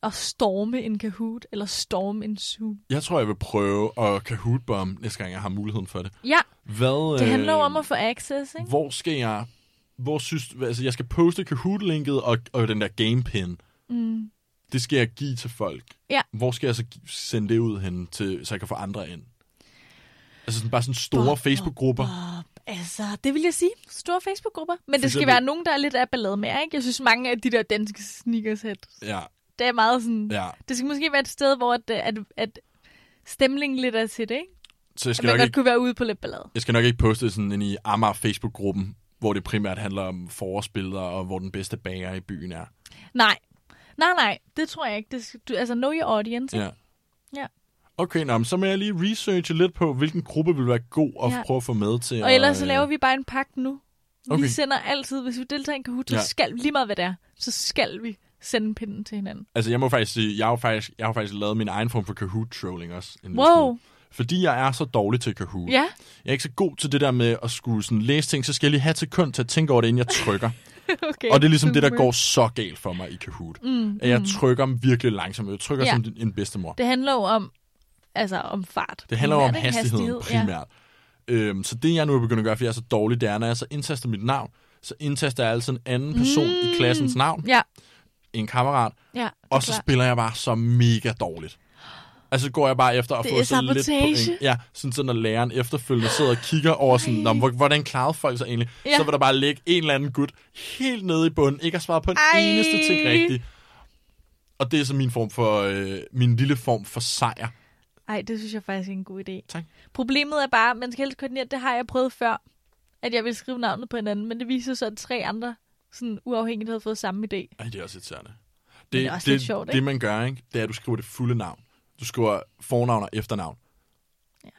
at storme en Kahoot, eller storme en Zoom.
Jeg tror, jeg vil prøve at Kahoot-bombe næste gang, jeg har muligheden for det.
Ja,
Hvad,
det handler jo
øh,
om at få access, ikke?
Hvor skal jeg... Hvor synes, altså, jeg skal poste Kahoot-linket og, og den der gamepin.
Mm.
Det skal jeg give til folk.
Ja.
Hvor skal jeg så sende det ud hen, til, så jeg kan få andre ind? Altså sådan, bare sådan store
Bob,
Facebook-grupper.
Bob, altså, det vil jeg sige. Store Facebook-grupper. Men det skal
eksempel-
være nogen, der er lidt af ballade med, ikke? Jeg synes, mange af de der danske sneakers
Ja,
det er meget sådan...
ja.
Det skal måske være et sted, hvor at, at, at stemningen lidt er til det, ikke?
Så jeg
At
skal,
man
nok
godt
ikke,
kunne være ude på lidt ballade.
jeg skal nok ikke poste sådan ind i Amager Facebook-gruppen, hvor det primært handler om forårsbilleder, og hvor den bedste bager i byen er.
Nej. Nej, nej. Det tror jeg ikke. Det skal, du, altså, know your audience.
Ja.
Ja.
Okay, nå, så må jeg lige researche lidt på, hvilken gruppe vil være god at
Ja.
prøve at få med til.
Og ellers
at,
så
øh,
laver vi bare en pagt nu. Vi
Okay.
sender altid, hvis vi deltager i en Kahoot, så
Ja.
skal lige meget hvad det er, så skal vi sende pinden til hinanden.
Altså, jeg må faktisk sige, jeg har faktisk, jeg har faktisk lavet min egen form for Kahoot-trolling også. en
Wow.
smule. Fordi jeg er så dårlig til Kahoot.
Ja,
Jeg er ikke så god til det der med at skulle sådan læse ting, så skal jeg lige have til kun til at tænke over det, inden jeg trykker.
okay.
og det er ligesom det, der
super.
går så galt for mig i Kahoot. Mm, at jeg trykker virkelig langsomt. Jeg trykker
Ja.
som en bedstemor.
Det handler jo om, altså om fart.
Det handler jo om hastigheden
ja.
primært. Øhm, så det, jeg nu er begyndt at gøre, fordi jeg er så dårlig, det er, når jeg så indtaster mit navn, så indtaster jeg altid en anden person mm. i klassens navn,
Ja,
en kammerat,
ja.
og så
klart.
spiller jeg bare så mega dårligt. Altså går jeg bare efter at
Det
få så lidt point. Ja, sådan så når læreren efterfølgende sidder og kigger over sådan, Nå, hvordan klarede folk sig egentlig?
Ja.
Så vil der bare ligge en eller anden gut helt nede i bunden, ikke har svaret på en
Ej.
eneste ting rigtigt. Og det er så min form for, øh, min lille form for sejr.
Ej, det synes jeg faktisk er en god idé.
Tak.
Problemet er bare, at man skal helst koordinere, det har jeg prøvet før. at jeg ville skrive navnet på hinanden, men det viser sig, at tre andre sådan uafhængigt havde fået samme idé.
Ej, det er også irriterende.
det er også
det,
lidt sjovt,
Det,
ikke?
man gør, ikke, det er, at du skriver det fulde navn. Du skriver fornavn og efternavn.
Ja.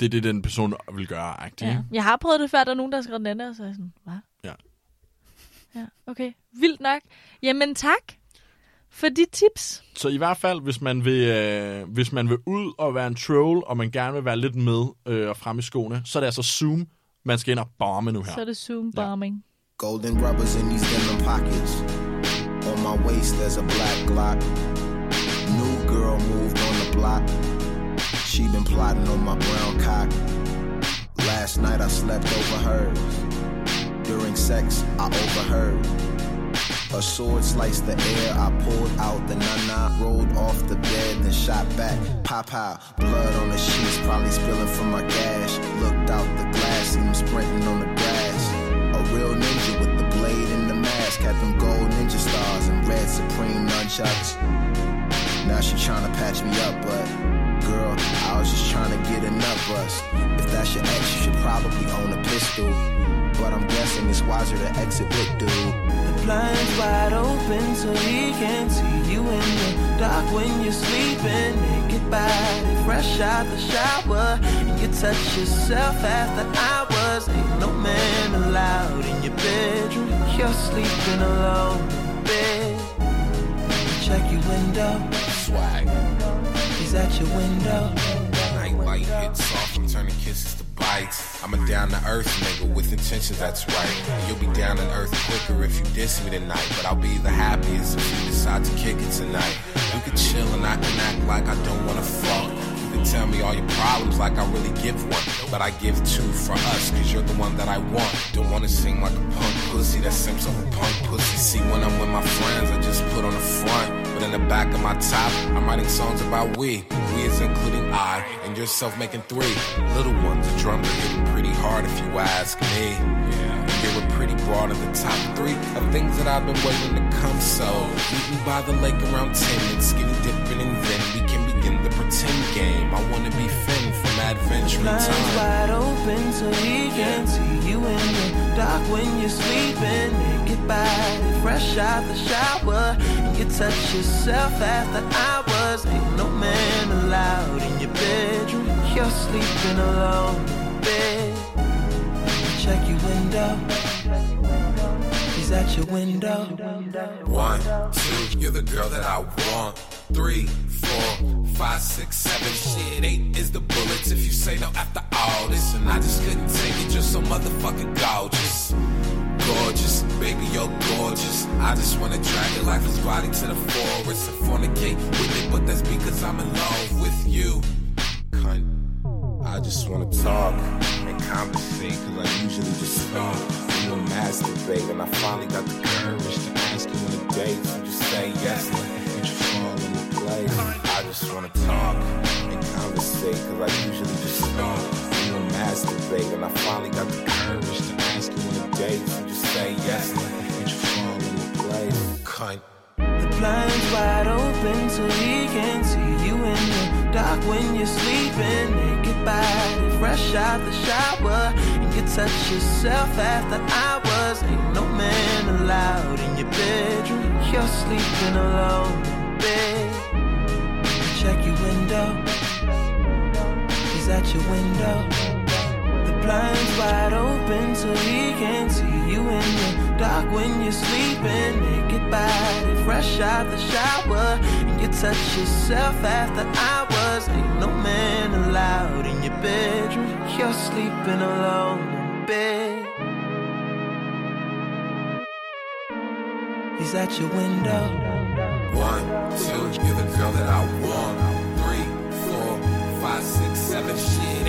Det er det, den person vil gøre, agtigt.
Ja. Jeg har prøvet det før, der er nogen, der har skrevet Nana, og så er jeg sådan, hvad?
Ja.
Ja, okay. Vildt nok. Jamen tak for de tips.
Så i hvert fald, hvis man, vil, øh, hvis man vil ud og være en troll, og man gerne vil være lidt med øh, og frem i skoene, så er det altså Zoom, man skal ind og bombe nu her.
Så er det Zoom bombing.
Golden rubbers in these denim pockets. On my waist, there's a black Glock. New girl moved on the block. She been plotting on my brown cock. Last night I slept over hers. During sex, I overheard. A sword sliced the air. I pulled out the nana, rolled off the bed, then shot back. Pop out, blood on the sheets, probably spilling from my gash. Looked out the glass, seen him sprinting on the grass. Nunchucks. Now she tryna patch me up, but girl, I was just tryna get a nut bust. If that's your ex, you should probably own a pistol. But I'm guessing it's wiser to exit with dude.
The blinds wide open so he can see you in the dark when you're sleeping. Naked body, fresh out the shower. And you touch yourself after hours. Ain't no man allowed in your bedroom. You're sleeping alone in bed. Check your window,
Swag.
he's at your window.
Night light hits soft, I'm turning kisses to bites. I'm a down to earth nigga with intentions, that's right. You'll be down to earth quicker if you diss me tonight. But I'll be the happiest if you decide to kick it tonight. You can chill and I can act like I don't wanna fuck. You tell me all your problems like I really give one. But I give two for us, cause you're the one that I want. Don't wanna sing like a punk pussy that sims over punk pussy. See, when I'm with my friends, I just put on the front. But in the back of my top, I'm writing songs about we. We is including I and yourself making three. Little ones, the drums are hitting pretty hard if you ask me. Yeah. You're pretty broad in the top three of things that I've been waiting to come. So, meet me by the lake around 10 and skinny dipping and then we can the pretend game. I wanna be Finn from Adventure Time.
wide open so he can see you in the dark when you're sleeping. Naked body, fresh out the shower. And you touch yourself after hours. Ain't no man allowed in your bedroom. You're sleeping alone in bed. Check your window. Your window.
One, two, you're the girl that I want. Three, four, five, six, seven, shit. Eight is the bullets if you say no after all this. And I just couldn't take it, you're so motherfucking gorgeous. Gorgeous, baby, you're gorgeous. I just wanna drag your lifeless body to the forest and fornicate with it, but that's because I'm in love with you. Cunt. I just wanna talk and conversate, cause I usually just talk. You a masturbate, and I finally got the courage to ask you on a date. You just say yes, and you fall into place. I just wanna talk and conversate, cause I usually just talk. You a masturbate, and I finally got the courage to ask you on a date. You just say yes, and you fall into place. Cunt.
Blinds wide open so he can see you in the dark when you're sleeping. Naked body, fresh out the shower. And you touch yourself after hours. Ain't no man allowed in your bedroom. You're sleeping alone in bed. Check your window. He's at your window. The blinds wide open so he can see you in the dark when you're sleeping. Naked body, fresh out the shower. And you touch yourself after hours. Ain't no man allowed in your bedroom. You're sleeping alone in bed. He's at your window.
One, two, you're the girl that I want. Three, four, five, six, seven, shit.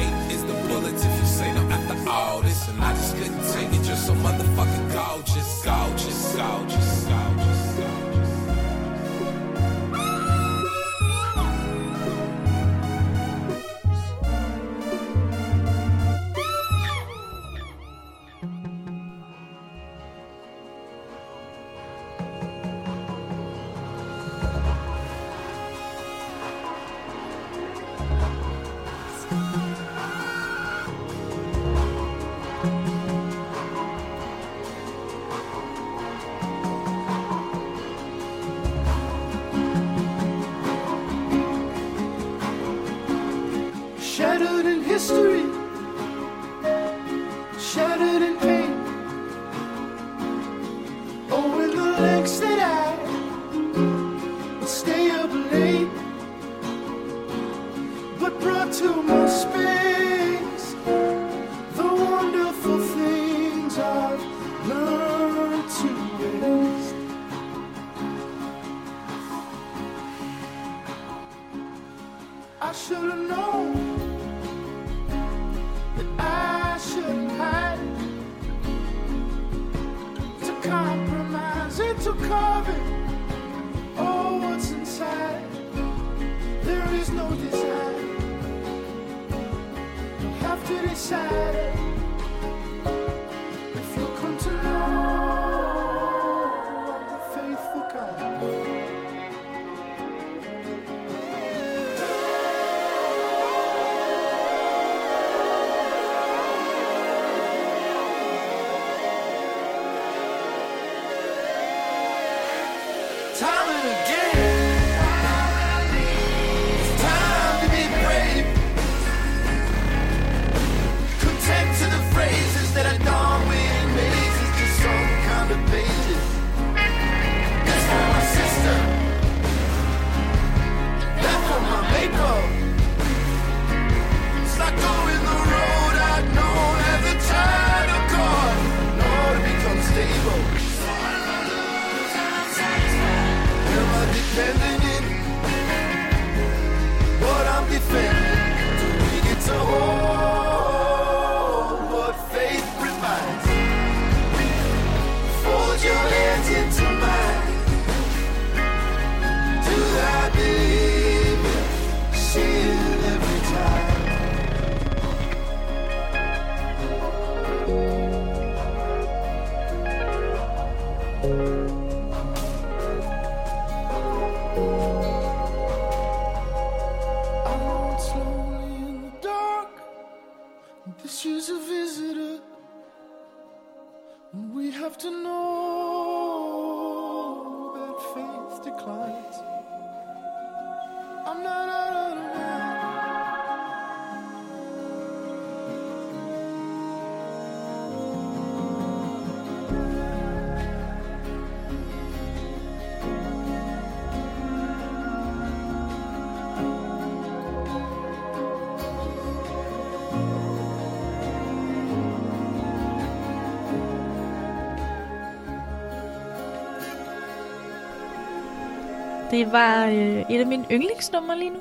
Det var øh, et af mine yndlingsnumre lige nu.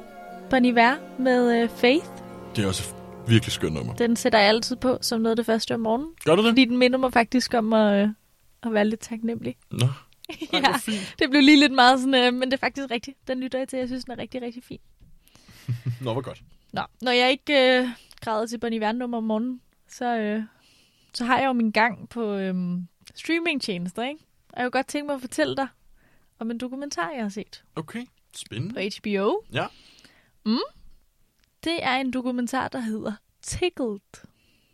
Bon Iver med øh, Faith.
Det er også et virkelig skønt nummer.
Den sætter jeg altid på som noget af det første om morgenen.
Gør du det?
Fordi den minder mig faktisk om at, øh, at være lidt taknemmelig.
Nå.
Ja, det blev lige lidt meget sådan, øh, men det er faktisk rigtigt. Den lytter jeg til. Jeg synes, den er rigtig, rigtig fin.
Nå, hvor godt.
Nå, når jeg ikke øh, græder til Bon Iver nummer om morgenen, så, øh, så har jeg jo min gang på øh, streamingtjenester, ikke? Og jeg kunne godt tænke mig at fortælle dig om en dokumentar, jeg har set
Okay,
på
spændende.
HBO.
Ja.
Det er en dokumentar, der hedder Tickled.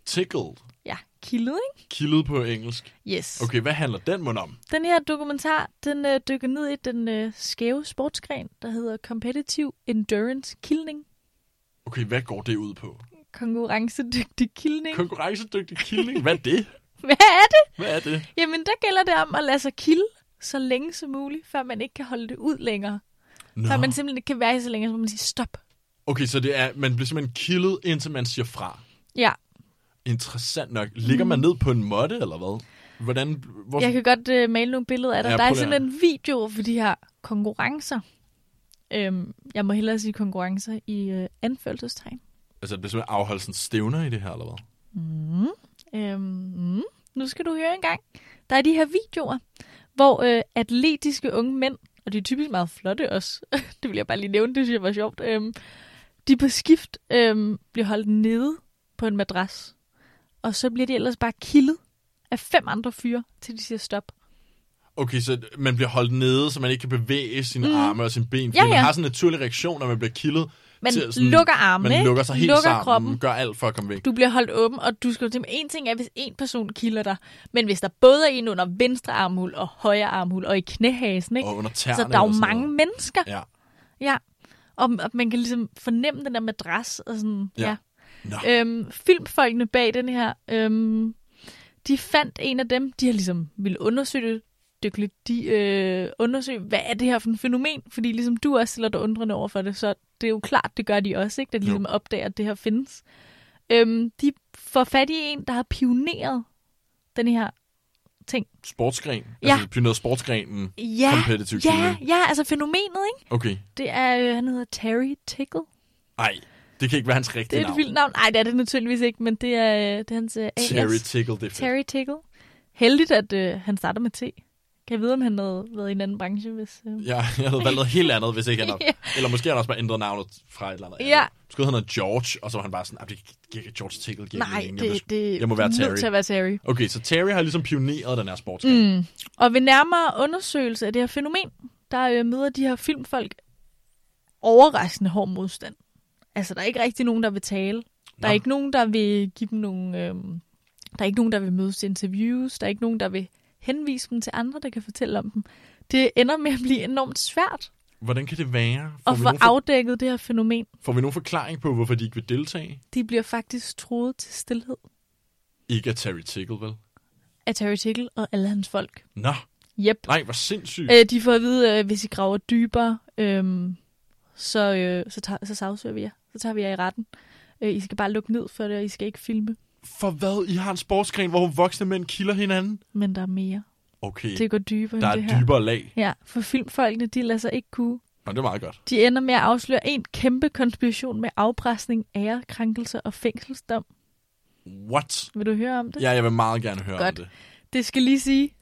Tickled.
Ja, kildet, ikke?
Kildet på engelsk.
Yes.
Okay, hvad handler den mund om?
Den her dokumentar, den øh, dykker ned i den øh, skæve sportsgren, der hedder Competitive Endurance Kildning.
Okay, hvad går det ud på?
Konkurrencedygtig kildning.
Konkurrencedygtig killing. Hvad er det?
Hvad er det?
Hvad er det?
Jamen, der gælder det om at lade sig kilde så længe som muligt, før man ikke kan holde det ud længere.
Nå.
Før man simpelthen ikke kan være i så længe, så man sige stop.
Okay, så det er, man bliver simpelthen killet, indtil man siger fra.
Ja,
Interessant nok. Ligger man ned på en måtte, eller hvad? Hvordan? Hvor...
jeg kan godt øh, male nogle billeder af dig.
Ja,
der er simpelthen videoer for de her konkurrencer. Øhm, jeg må hellere sige konkurrencer i øh, anførselstegn.
Altså, det bliver simpelthen afholdt sådan stævner i det her, eller hvad?
Øhm, mm, nu skal du høre en gang. Der er de her videoer, hvor øh, atletiske unge mænd, og de er typisk meget flotte også, det vil jeg bare lige nævne, det synes jeg var sjovt, øhm, de på skift øhm, bliver holdt nede på en madras, og så bliver de ellers bare kildet af fem andre fyre, til de siger stop.
Okay, så man bliver holdt nede, så man ikke kan bevæge sine mm. arme og sine ben. Fordi
Ja,
man
ja.
har sådan en naturlig reaktion, når man bliver killet.
Man
til sådan-
lukker armene,
Man
ikke?
lukker sig helt
Lukker
sammen,
kroppen.
gør alt for at komme væk.
Du bliver holdt åben, og du skal tænke, en ting er, hvis en person kilder dig, men hvis der både er en under venstre armhul og højre armhul og i knæhasen, ikke?
Og under tæerne.
så der er jo mange
noget.
mennesker.
Ja.
Ja. Og, og man kan ligesom fornemme den der madras og sådan,
Ja.
ja.
Nå.
Øhm, filmfolkene bag den her, øhm, de fandt en af dem, de har ligesom ville undersøge det dykkeligt. De øh, undersøge, hvad er det her for en fænomen? Fordi ligesom du også stiller dig undrende over for det, så det er jo klart, det gør de også, ikke? Da de
Jo.
ligesom opdager, at det her findes. Øhm, de får fat i en, der har pioneret den her ting.
Sportsgren.
Ja.
Altså, pionerede sportsgrenen.
Ja,
Competitive
ja, ja, altså fænomenet, ikke?
Okay.
Det er, øh, han hedder Terry Tickle.
Nej, det kan ikke være hans rigtige
Det er et
navn.
vildt navn. Nej, det er det naturligvis ikke, men det er, øh, det er hans uh, alias.
Terry Tickle, det er fedt.
Terry Tickle. Heldigt, at øh, han starter med T. Kan jeg vide, om han havde været i en anden branche? Hvis, øh...
Ja, jeg havde valgt noget helt andet, hvis ikke han havde.
Ja.
Eller måske har han også bare ændret navnet fra et eller andet.
Ja.
hedder han George, og så var han bare sådan, "Ah, det giver George Tickle. giver
Nej,
mening. Jeg,
det, det
jeg må være Terry.
til at være Terry.
Okay, så Terry har ligesom pioneret den her sportsgren.
Mm. Og ved nærmere undersøgelse af det her fænomen, der øh, møder de her filmfolk overraskende hård modstand. Altså, der er ikke rigtig nogen, der vil tale. Der er ikke nogen, der vil give dem nogle... Øh, der er ikke nogen, der vil mødes til interviews. Der er ikke nogen, der vil henvise dem til andre, der kan fortælle om dem. Det ender med at blive enormt svært
Hvordan kan det være? Får,
at få
for,
afdækket det her fænomen.
får vi nogen forklaring på, hvorfor de ikke vil deltage?
De bliver faktisk troet til stillhed
Ikke af Terry Tickle, vel?
af Terry Tickle og alle hans folk.
Nå,
Yep.
nej, hvor sindssygt.
Øh, de får at vide, øh, hvis I graver dybere, øh, så, øh, så, tager, så sagsøger vi jer. Så tager vi jer i retten. Øh, I skal bare lukke ned for det, og I skal ikke filme.
For hvad? I har en sportsgren, hvor voksne mænd kilder hinanden?
Men der er mere.
Okay,
Det går dybere
der er
det
et
her.
dybere lag.
Ja, for filmfolkene, de lader sig ikke kunne.
Nå, det er meget godt.
De ender med at afsløre en kæmpe konspiration med afpresning, ærekrænkelser og fængselsdom.
What?
Vil du høre om det?
Ja, jeg vil meget gerne høre
Godt.
om det.
Det skal lige sige,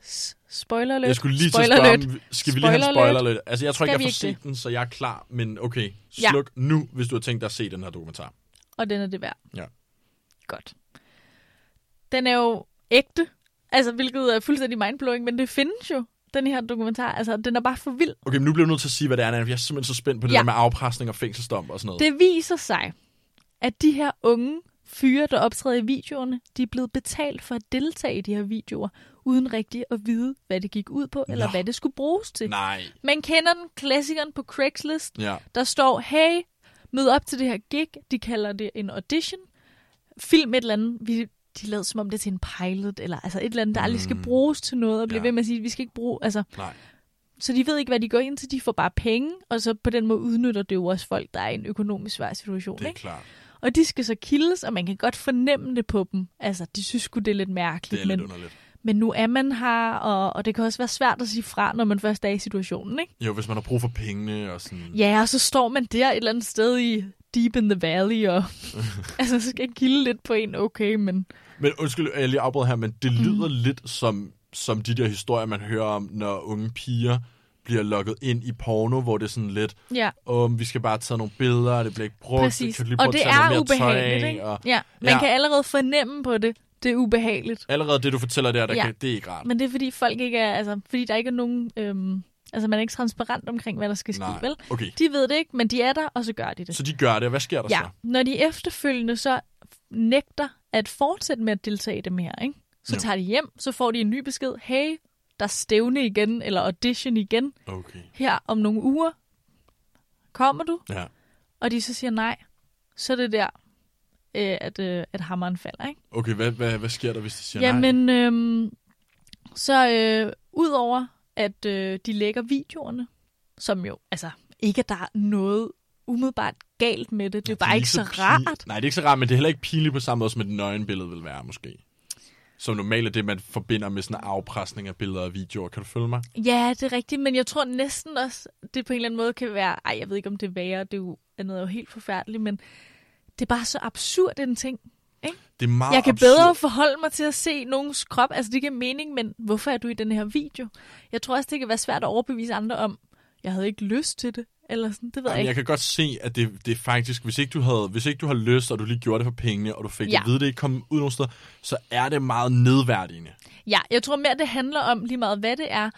spoiler alert.
Jeg skulle lige til at spørge,
alert.
skal vi lige have en
Spoiler
lidt? Altså, jeg tror ikke,
Skal
jeg
vi
får
ikke
set den, så jeg er klar. Men okay,
Ja.
sluk nu, hvis du har tænkt dig at se den her dokumentar.
Og den er det værd.
Ja.
Godt. Den er jo ægte, altså hvilket er fuldstændig mindblowing, men det findes jo, den her dokumentar. Altså, den er bare for vild.
Okay, men nu bliver jeg nødt til at sige, hvad det er. Anna. Jeg er simpelthen så spændt på det
Ja.
der med afpresning og fængselsdom og sådan noget.
Det viser sig, at de her unge fyre, der optræder i videoerne, de er blevet betalt for at deltage i de her videoer, uden rigtig at vide, hvad det gik ud på, eller
Nå.
hvad det skulle bruges til.
Nej.
Man kender den klassikeren på Craigslist,
Ja.
der står, hey, mød op til det her gig. De kalder det en audition. Film et eller andet. Vi, de lavede som om det er til en pilot, eller altså et eller andet, der aldrig skal
Mm.
bruges til noget, og bliver
Ja.
ved med at sige, vi skal ikke bruge, altså,
Nej.
så de ved ikke, hvad de går ind til. De får bare penge, og så på den måde udnytter det jo også folk, der er i en økonomisk svær situation.
Det er
Ikke?
klart.
Og de skal så kildes, og man kan godt fornemme det på dem. Altså, de synes sgu, det er lidt
Det
mærkeligt,
er lidt
men,
underligt.
men nu er man her, og, og det kan også være svært at sige fra, når man først er i situationen, ikke?
Jo, hvis man har brug for pengene og sådan...
Ja, og så står man der et eller andet sted i Deep in the Valley, og altså, så skal jeg kilde lidt på en, okay, men
Men undskyld, jeg lige afbryder her, men det lyder
Mm.
lidt som, som de der historier, man hører om, når unge piger bliver lukket ind i porno, hvor det er sådan lidt,
ja,
om vi skal bare tage nogle billeder, og det bliver ikke brugt,
præcis.
kan lige
Og det er
mere
ubehageligt,
tøj
ikke?
Og
Ja, man
Ja.
kan allerede fornemme på det, det er ubehageligt.
allerede det, du fortæller der, der
Ja.
kan, det er ikke rart.
Men det er fordi folk ikke er, altså, fordi der ikke er nogen, øhm, altså man er ikke transparent omkring, hvad der skal ske,
Nej,
vel?
okay.
De ved det ikke, men de er der, og så gør de det.
Så de gør det, og hvad sker der
Ja,
så?
når de efterfølgende så nægter at fortsætte med at deltage i dem her, ikke? så
Jo.
tager de hjem, så får de en ny besked. Hey, der er stævne igen, eller audition igen,
Okay,
her om nogle uger. Kommer du?
ja.
Og de så siger nej. Så er det der, øh, at, øh, at hammeren falder, ikke?
Okay, hvad, hvad, hvad sker der, hvis de siger nej?
Jamen, øhm, så øh, udover at øh, de lægger videoerne, som jo, altså, ikke at der er noget umiddelbart galt med det. Det er jo bare ikke så
pin-
rart.
Nej, det er ikke så rart, men det er heller ikke pinligt på samme måde, som et nøgenbillede vil være, måske. Som normalt er det, man forbinder med sådan en afpresning af billeder og videoer. Kan du følge mig?
Ja, det er rigtigt, men jeg tror næsten også, det på en eller anden måde kan være, ej, jeg ved ikke, om det er værre, det er jo, er jo helt forfærdeligt, men det er bare så absurd en ting.
Det er meget
Jeg kan
absurd.
bedre forholde mig til at se nogens krop, altså det giver mening, men hvorfor er du i den her video? Jeg tror også, det kan være svært at overbevise andre om, jeg havde ikke lyst til det, eller sådan, det ved jeg
Jamen,
ikke.
jeg kan godt se, at det, det er faktisk, hvis ikke, du havde, hvis ikke du har lyst, og du lige gjorde det for pengene, og du fik
Ja.
ja. at vide, det ikke kom ud nogen steder, så er det meget nedværdigende.
Ja, jeg tror mere, det handler om lige meget, hvad det er.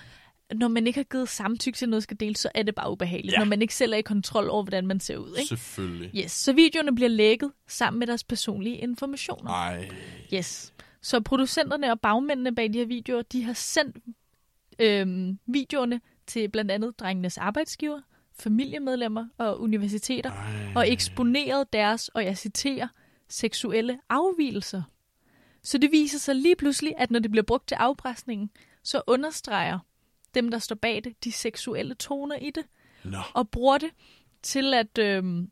Når man ikke har givet samtykke til, at noget skal deles, så er det bare ubehageligt.
Ja.
Når man ikke selv er i kontrol over, hvordan man ser ud. Ikke?
Selvfølgelig.
Yes, så videoerne bliver lækket sammen med deres personlige informationer.
Nej.
Yes. Så producenterne og bagmændene bag de her videoer, de har sendt øhm, videoerne til blandt andet drengenes arbejdsgiver, familiemedlemmer og universiteter,
Ej.
og eksponeret deres, og jeg citerer, seksuelle afvielser. Så det viser sig lige pludselig, at når det bliver brugt til afpresningen, så understreger dem, der står bag det, de seksuelle toner i det,
Nå.
og bruger det til at... Øhm,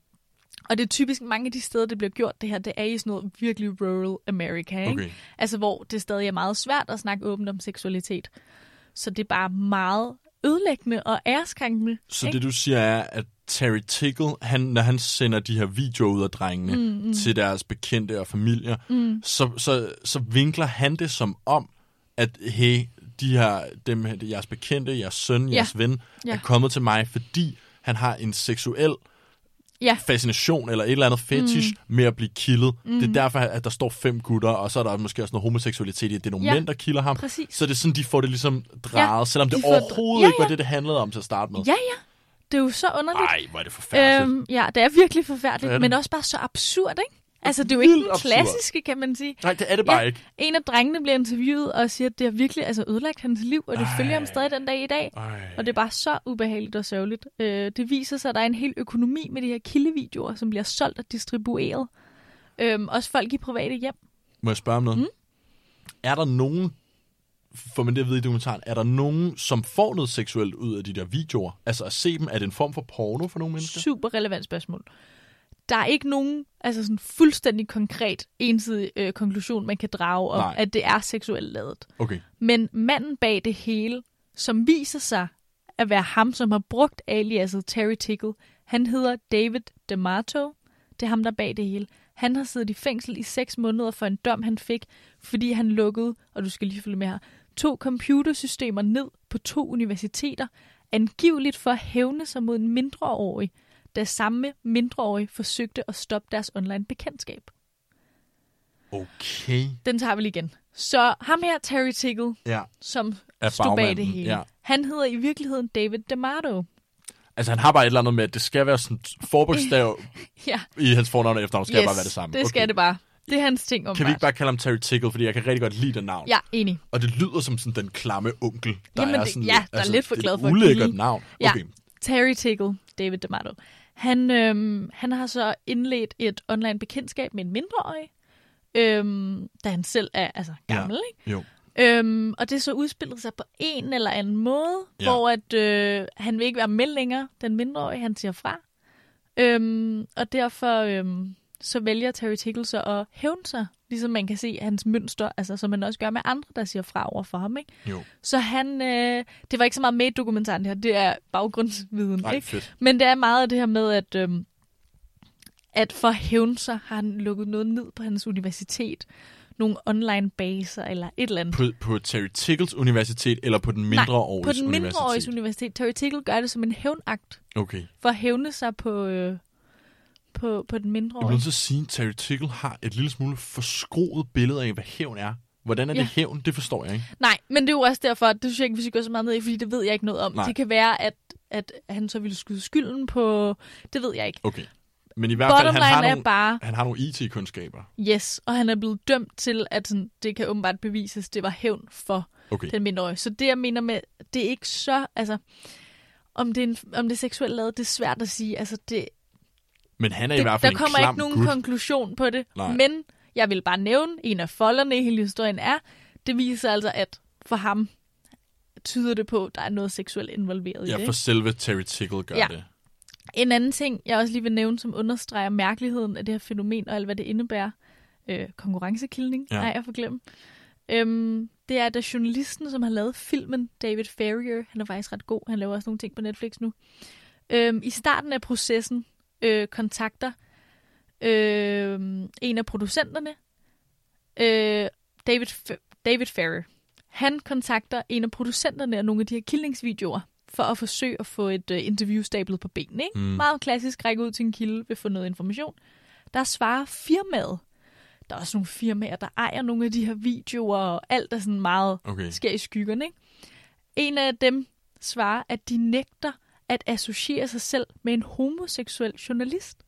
og det er typisk mange af de steder, det bliver gjort, det her, det er i sådan noget virkelig rural America, ikke?
Okay.
Altså, hvor det stadig er meget svært at snakke åbent om seksualitet. Så det er bare meget ødelæggende og æreskrænkende.
Så
ikke?
det du siger er, at Terry Tickle, han, når han sender de her videoer ud af drengene mm, mm. til deres bekendte og familier, mm. så, så, så vinkler han det som om, at hey, de her, dem, jeres bekendte, jeres søn,
Ja.
jeres ven,
Ja.
er kommet til mig, fordi han har en seksuel
Ja,
fascination eller et eller andet fetish mm. med at blive killet. Mm. Det er derfor, at der står fem gutter, og så er der måske også noget homoseksualitet i, at det er nogle
Ja,
mænd, der kilder ham.
præcis.
Så det er sådan, de får det ligesom drejet,
Ja,
selvom det
de dr-
overhovedet
Ja,
ikke var
ja.
det, det handlede om til at starte med.
ja, ja. Det er jo så underligt.
Ej, hvor er det forfærdeligt.
Øhm, ja, det er virkelig
Det er
forfærdeligt,
det.
men også bare så absurd, ikke? Altså, det er jo ikke den klassiske, kan man sige.
Nej, det er det bare
ja,
ikke.
En af drengene bliver interviewet og siger, at det har virkelig altså, ødelagt hans liv, og det
Ej.
følger ham stadig den dag i dag.
Ej.
Og det er bare så ubehageligt og sørgeligt. Øh, det viser sig, at der er en hel økonomi med de her kildevideoer, som bliver solgt og distribueret. Øhm, også folk i private hjem.
Må jeg spørge om noget?
Mm.
Er der nogen, for man det at vide i dokumentaren, er der nogen, som får noget seksuelt ud af de der videoer? Altså at se dem, er det en form for porno for nogle mennesker?
Super relevant spørgsmål. Der er ikke nogen altså sådan fuldstændig konkret ensidig øh, konklusion, man kan drage om,
Nej.
at det er seksuelt lavet.
Okay.
Men manden bag det hele, som viser sig at være ham, som har brugt aliaset Terry Tickle, han hedder David DeMarto. Det er ham, der er bag det hele. Han har siddet i fængsel i seks måneder for en dom, han fik, fordi han lukkede, og du skal lige følge med her, to computersystemer ned på to universiteter, angiveligt for at hævne sig mod en mindreårig, da samme mindreårige forsøgte at stoppe deres online bekendtskab.
Okay.
Den tager vi lige igen. Så ham her, Terry Tickle,
Ja.
som
Er
stod bag det hele.
ja.
Han hedder i virkeligheden David DeMarto.
Altså han har bare et eller andet med, at det skal være sådan forbogstav
Ja,
i hans fornavn og efternavn. Skal
yes,
bare være det samme.
det skal det bare. Det er hans ting om
Kan vi ikke bare kalde ham Terry Tickle, fordi jeg kan rigtig godt lide det navn.
Ja, enig.
Og det lyder som sådan den klamme onkel, der
Jamen,
er
det-
sådan altså,
ja, der er lidt for
det
glad
et
for at
ulækkert
kilde.
navn.
Ja.
Okay.
Terry Tickle, David DeMarto. Han, øhm, han har så indledt et online bekendtskab med en mindreårig, øhm, da han selv er altså, gammel,
Ja.
ikke?
Jo.
Øhm, og det så udspillet sig på en eller anden måde,
Ja.
hvor at, øh, han vil ikke være med længere, den mindreårige, han siger fra. Øhm, og derfor øhm, så vælger Terry Tickle så at hævne sig, ligesom man kan se hans mønster, altså som man også gør med andre, der siger fra over for ham. Ikke?
Jo.
Så han, øh, det var ikke så meget med i dokumentaren det her, det er baggrundsviden.
Nej,
ikke?
fedt.
Men det er meget af det her med, at, øhm, at for at hævne sig har han lukket noget ned på hans universitet. Nogle online baser eller et eller andet.
På, på Terry Tickles universitet, eller på den
Nej,
mindreåriges
på den mindreåriges
universitet?
universitet. Terry Tickle gør det som en hævnakt
Okay.
for at hævne sig på, øh, på, på den
Jeg bliver nødt til at sige, at Terry Tickle har et lille smule forskroet billede af, hvad hævn er. Hvordan er det
Ja.
hævn? Det forstår jeg ikke.
Nej, men det er jo også derfor, at det synes jeg ikke, vi skal gå så meget ned i, fordi det ved jeg ikke noget om.
Nej.
Det kan være, at, at han så ville skyde skylden på... Det ved jeg ikke.
Okay. Men i hvert fald, han har, nogle,
bare,
han har nogle IT-kundskaber.
yes, og han er blevet dømt til, at sådan, det kan åbenbart bevises, det var hævn for
Okay.
den mindreårige. Så det, jeg mener med, det er ikke så... Altså, om det, er en, om det er seksuelt lavet, det er svært at sige. Altså, det,
Men han er i
det,
hvert fald
der kommer ikke nogen
gut.
konklusion på det.
Nej.
Men jeg vil bare nævne, en af folderne i hele historien er, det viser altså, at for ham tyder det på, at der er noget seksuelt involveret i
Ja,
det.
for selve Terry Tickle gør
Ja.
det.
En anden ting, jeg også lige vil nævne, som understreger mærkeligheden af det her fænomen og alt, hvad det indebærer, øh, konkurrencekildning,
Ja.
ja. nej, jeg får glemt, øhm, det er, at der journalisten, som har lavet filmen, David Ferrier, han er faktisk ret god, han laver også nogle ting på Netflix nu, øhm, i starten af processen øh, kontakter øh, en af producenterne, øh, David, F- David Ferrier. Han kontakter en af producenterne af nogle af de her kildningsvideoer, for at forsøge at få et øh, interview stablet på benene. Ikke?
Mm.
Meget klassisk, række ud til en kilde, vil få noget information. Der svarer firmaet. Der er også nogle firmaer, der ejer nogle af de her videoer, og alt er sådan meget
Okay.
sker i skyggerne. Ikke? En af dem svarer, at de nægter at associere sig selv med en homoseksuel journalist.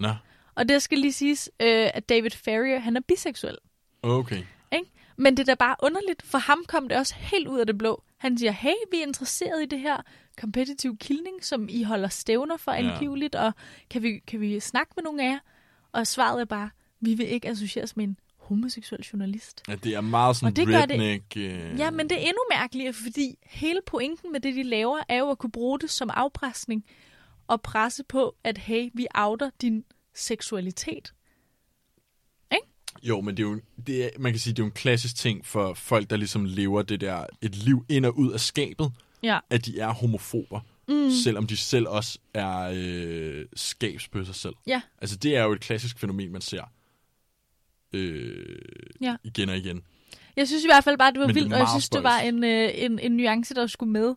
Nå,
Og det skal lige siges, øh, at David Ferrier, han er biseksuel.
okay.
Ikke? Men det er da bare underligt. For ham kom det også helt ud af det blå. Han siger, hey, vi er interesseret i det her competitive killing, som I holder stævner for
Ja.
angiveligt, og kan vi, kan vi snakke med nogle af jer? Og svaret er bare, vi vil ikke associeres med en homoseksuel journalist.
Ja, det er meget sådan
Og det gør det-
redneck... Øh...
Ja, men det er endnu mærkeligere, fordi hele pointen med det, de laver, er jo at kunne bruge det som afpresning og presse på, at hey, vi outer din seksualitet.
Jo, men det er jo, det er, man kan sige, det er jo en klassisk ting for folk, der ligesom lever det der, et liv ind og ud af skabet,
Ja.
at de er homofober. mm. selvom de selv også er øh, skabsbøsser selv.
Ja.
Altså, det er jo et klassisk fænomen, man ser øh,
Ja.
igen og igen.
Jeg synes i hvert fald bare, det var
Men det
vildt, og jeg synes, det var en, øh, en, en nuance, der skulle med.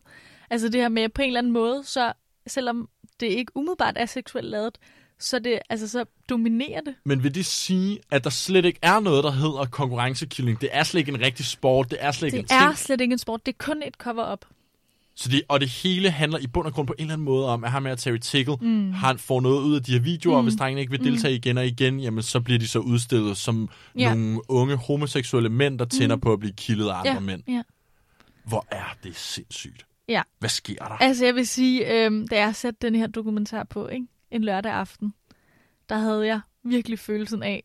Altså det her med, på en eller anden måde, så selvom det ikke umiddelbart er seksuelt lavet, så, det, altså, så dominerer det.
Men vil det sige, at der slet ikke er noget, der hedder konkurrencekilling? Det er slet ikke en rigtig sport, det er slet ikke
Det
en
er
ting.
slet ikke en sport, det er kun et cover-up.
Så det, og det hele handler i bund og grund på en eller anden måde om, at ham med Terry Tickle, mm. han får noget ud af de her videoer, mm. og hvis drengene ikke vil deltage igen og igen, jamen så bliver de så udstillet som
ja.
nogle unge homoseksuelle mænd, der tænder mm. på at blive kildet af andre
Ja,
mænd.
ja.
Hvor er det sindssygt.
Ja.
Hvad sker der?
Altså jeg vil sige, øhm, da jeg satte den her dokumentar på, ikke? en lørdag aften, der havde jeg virkelig følelsen af,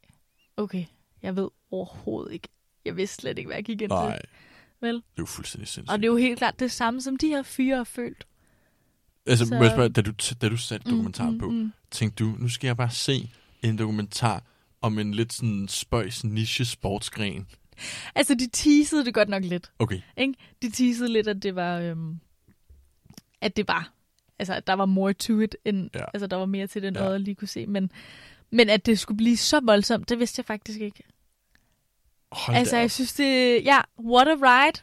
okay, jeg ved overhovedet ikke. Jeg vidste slet ikke, hvad jeg gik ind til. Vel?
det er jo fuldstændig sindssygt.
Og det er jo helt klart det samme, som de her fyre har følt.
altså,
så-
må jeg spørge, da du, da du satte dokumentaren
mm,
på,
mm.
tænkte du, nu skal jeg bare se en dokumentar om en lidt sådan spøjs niche sportsgren.
Altså, de teasede det godt nok lidt.
Okay,
Ikke? De teasede lidt, at det var... Øhm, at det var... Altså, at der var more to it, end,
Ja.
altså, der var mere til det, end
Ja.
øjet lige kunne se. Men, men at det skulle blive så voldsomt, det vidste jeg faktisk ikke.
Hold
altså, jeg synes, det... Ja, what a ride.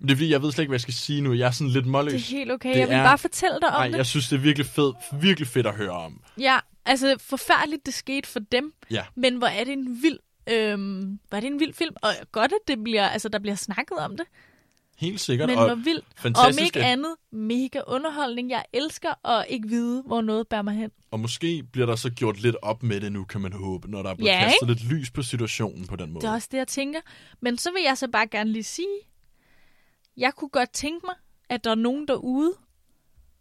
Men det er fordi, jeg ved slet ikke, hvad jeg skal sige nu. Jeg er sådan lidt målløs.
Det er helt okay.
Det
jeg vil
er-
bare fortælle dig om
Nej,
det.
jeg synes, det er virkelig fedt, virkelig fedt at høre om.
Ja, altså forfærdeligt, det skete for dem.
Ja.
Men hvor er det en vild... Øhm, er det en vild film? Og godt, at det bliver, altså, der bliver snakket om det.
Helt sikkert.
Men
og
hvor vildt. Om
fantastisk,
ikke
at-
andet, mega underholdning. Jeg elsker at ikke vide, hvor noget bærer mig hen.
Og måske bliver der så gjort lidt op med det nu, kan man håbe, når der er blevet
Ja,
kastet lidt lys på situationen på den måde.
Det er også det, jeg tænker. Men så vil jeg så bare gerne lige sige, jeg kunne godt tænke mig, at der er nogen derude,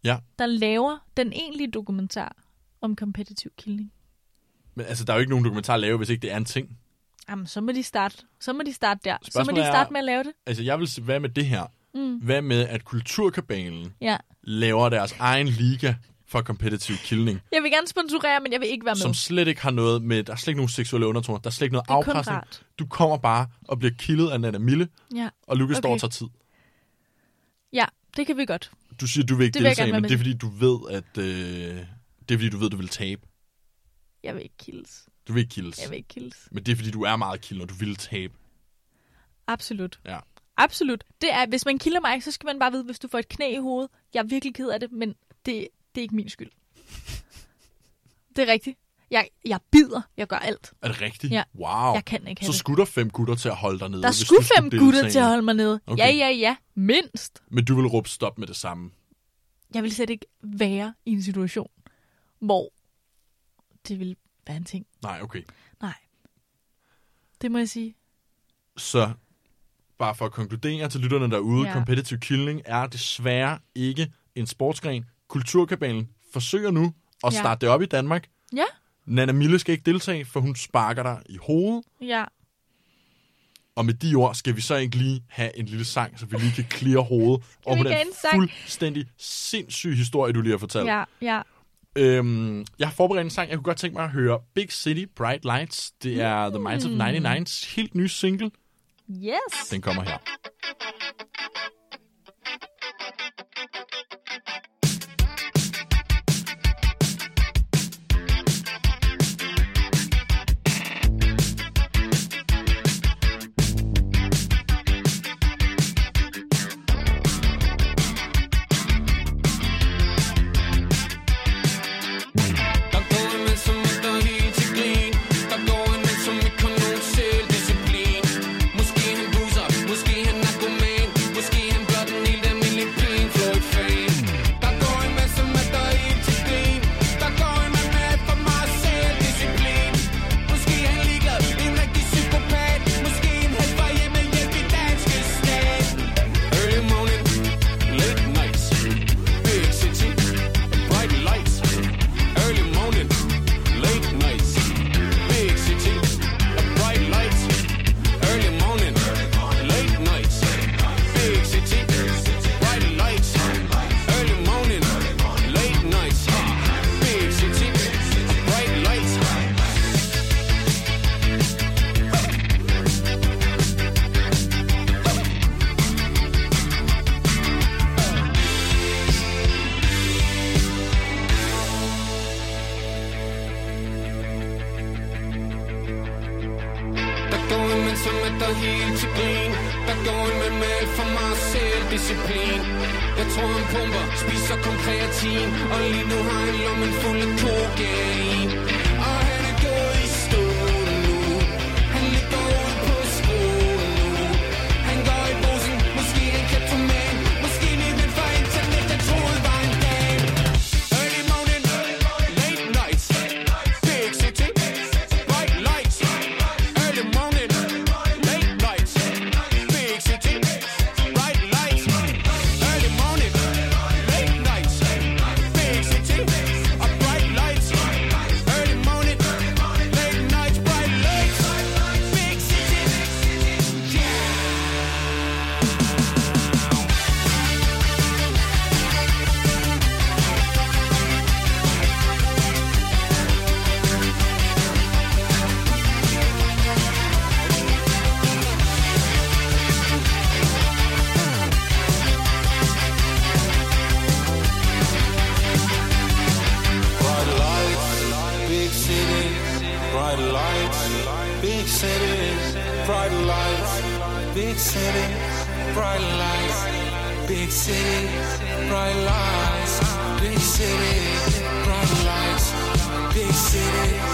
Ja,
der laver den egentlige dokumentar om competitive killing.
men altså, der er jo ikke nogen dokumentar at lave, hvis ikke det er en ting.
Jamen, så må de starte. Så må de starte der. så må
Spørgsmålet
de
er-
starte med at lave det.
Altså, jeg vil sige, hvad med det her? Mm. Hvad med, at Kulturkabalen
Ja.
laver deres egen liga for competitive killing,
Jeg vil gerne sponsorere, men jeg vil ikke være med.
som slet ikke har noget med, der er slet ikke nogen seksuelle undertoner, der er slet ikke noget
er
afpresning. Du kommer bare og bliver killet af Nana Mille,
Ja.
og Lukas okay. Står og tager tid.
ja, det kan vi godt.
Du siger, du vil ikke
Det vil
deltage,
gerne
men det er fordi, du ved, at... Øh, det er fordi, du ved, du vil tabe.
Jeg vil ikke kildes.
Du vil ikke kildes.
Jeg vil ikke kildes.
Men det er fordi, du er meget kill, og du vil tabe.
Absolut.
Ja.
Absolut. Det er, hvis man kilder mig, så skal man bare vide, hvis du får et knæ i hovedet. Jeg er virkelig ked af det, men det, det er ikke min skyld. Det er rigtigt. Jeg, jeg bider. Jeg gør alt.
Er det rigtigt?
Ja.
Wow.
Jeg kan ikke have
Så skulle der fem gutter til at holde dig nede,
Der skulle fem gutter til at holde mig nede.
Okay.
Ja, ja, ja. Mindst.
Men du vil råbe stop med det samme.
Jeg vil slet ikke være i en situation, hvor det vil være en ting.
Nej, okay.
Nej. Det må jeg sige.
Så bare for at konkludere til lytterne derude, ja. Competitive killing er desværre ikke en sportsgren. Kulturkabalen forsøger nu at
Ja.
starte det op i Danmark.
Ja.
Nana Mille skal ikke deltage, for hun sparker dig i hovedet.
Ja.
Og med de ord skal vi så ikke lige have en lille sang, så vi lige kan clear hovedet over på den fuldstændig sindssyge historie, du lige har fortalt.
Ja, ja.
Øhm, jeg har forberedt en sang, jeg kunne godt tænke mig at høre. Big City, Bright Lights. Det er The Minds of
Mm.
99's helt nye single.
Yes.
Den kommer her.
City, bright lights, big city, bright lights, big city, bright lights, big city,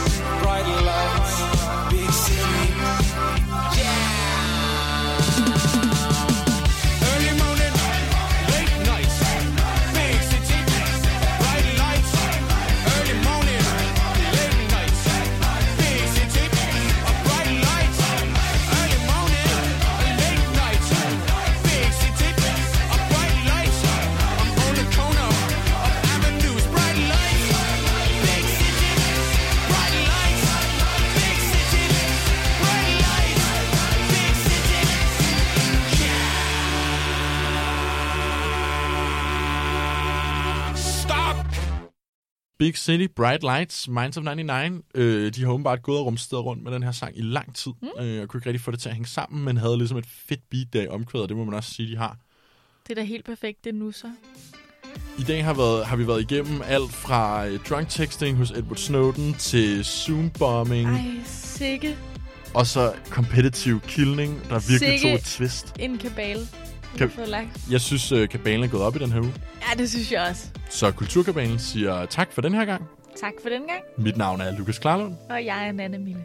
Big City, Bright Lights,
Minds of 99. Øh, de har åbenbart gået og rumsteret rundt med den her sang i lang tid. Mm. Øh, jeg kunne ikke rigtig få det til at hænge sammen, men havde ligesom et fedt beat der i omkvædet, og det må man også sige, de har.
Det er da helt perfekt, det nu så.
I dag har, været, har vi været igennem alt fra øh, drunk texting hos Edward Snowden til Zoom-bombing,
Ej, sikke
og så competitive killing, der virkelig
Sikke-
tog et twist.
en kabale.
Kan-. Jeg synes, øh, kabalen er gået op i den her uge.
Ja, det synes jeg også.
Så Kulturkabalen siger tak for den her gang.
Tak for den gang.
Mit navn er Lukas Klarlund.
Og jeg er Nanne Mille.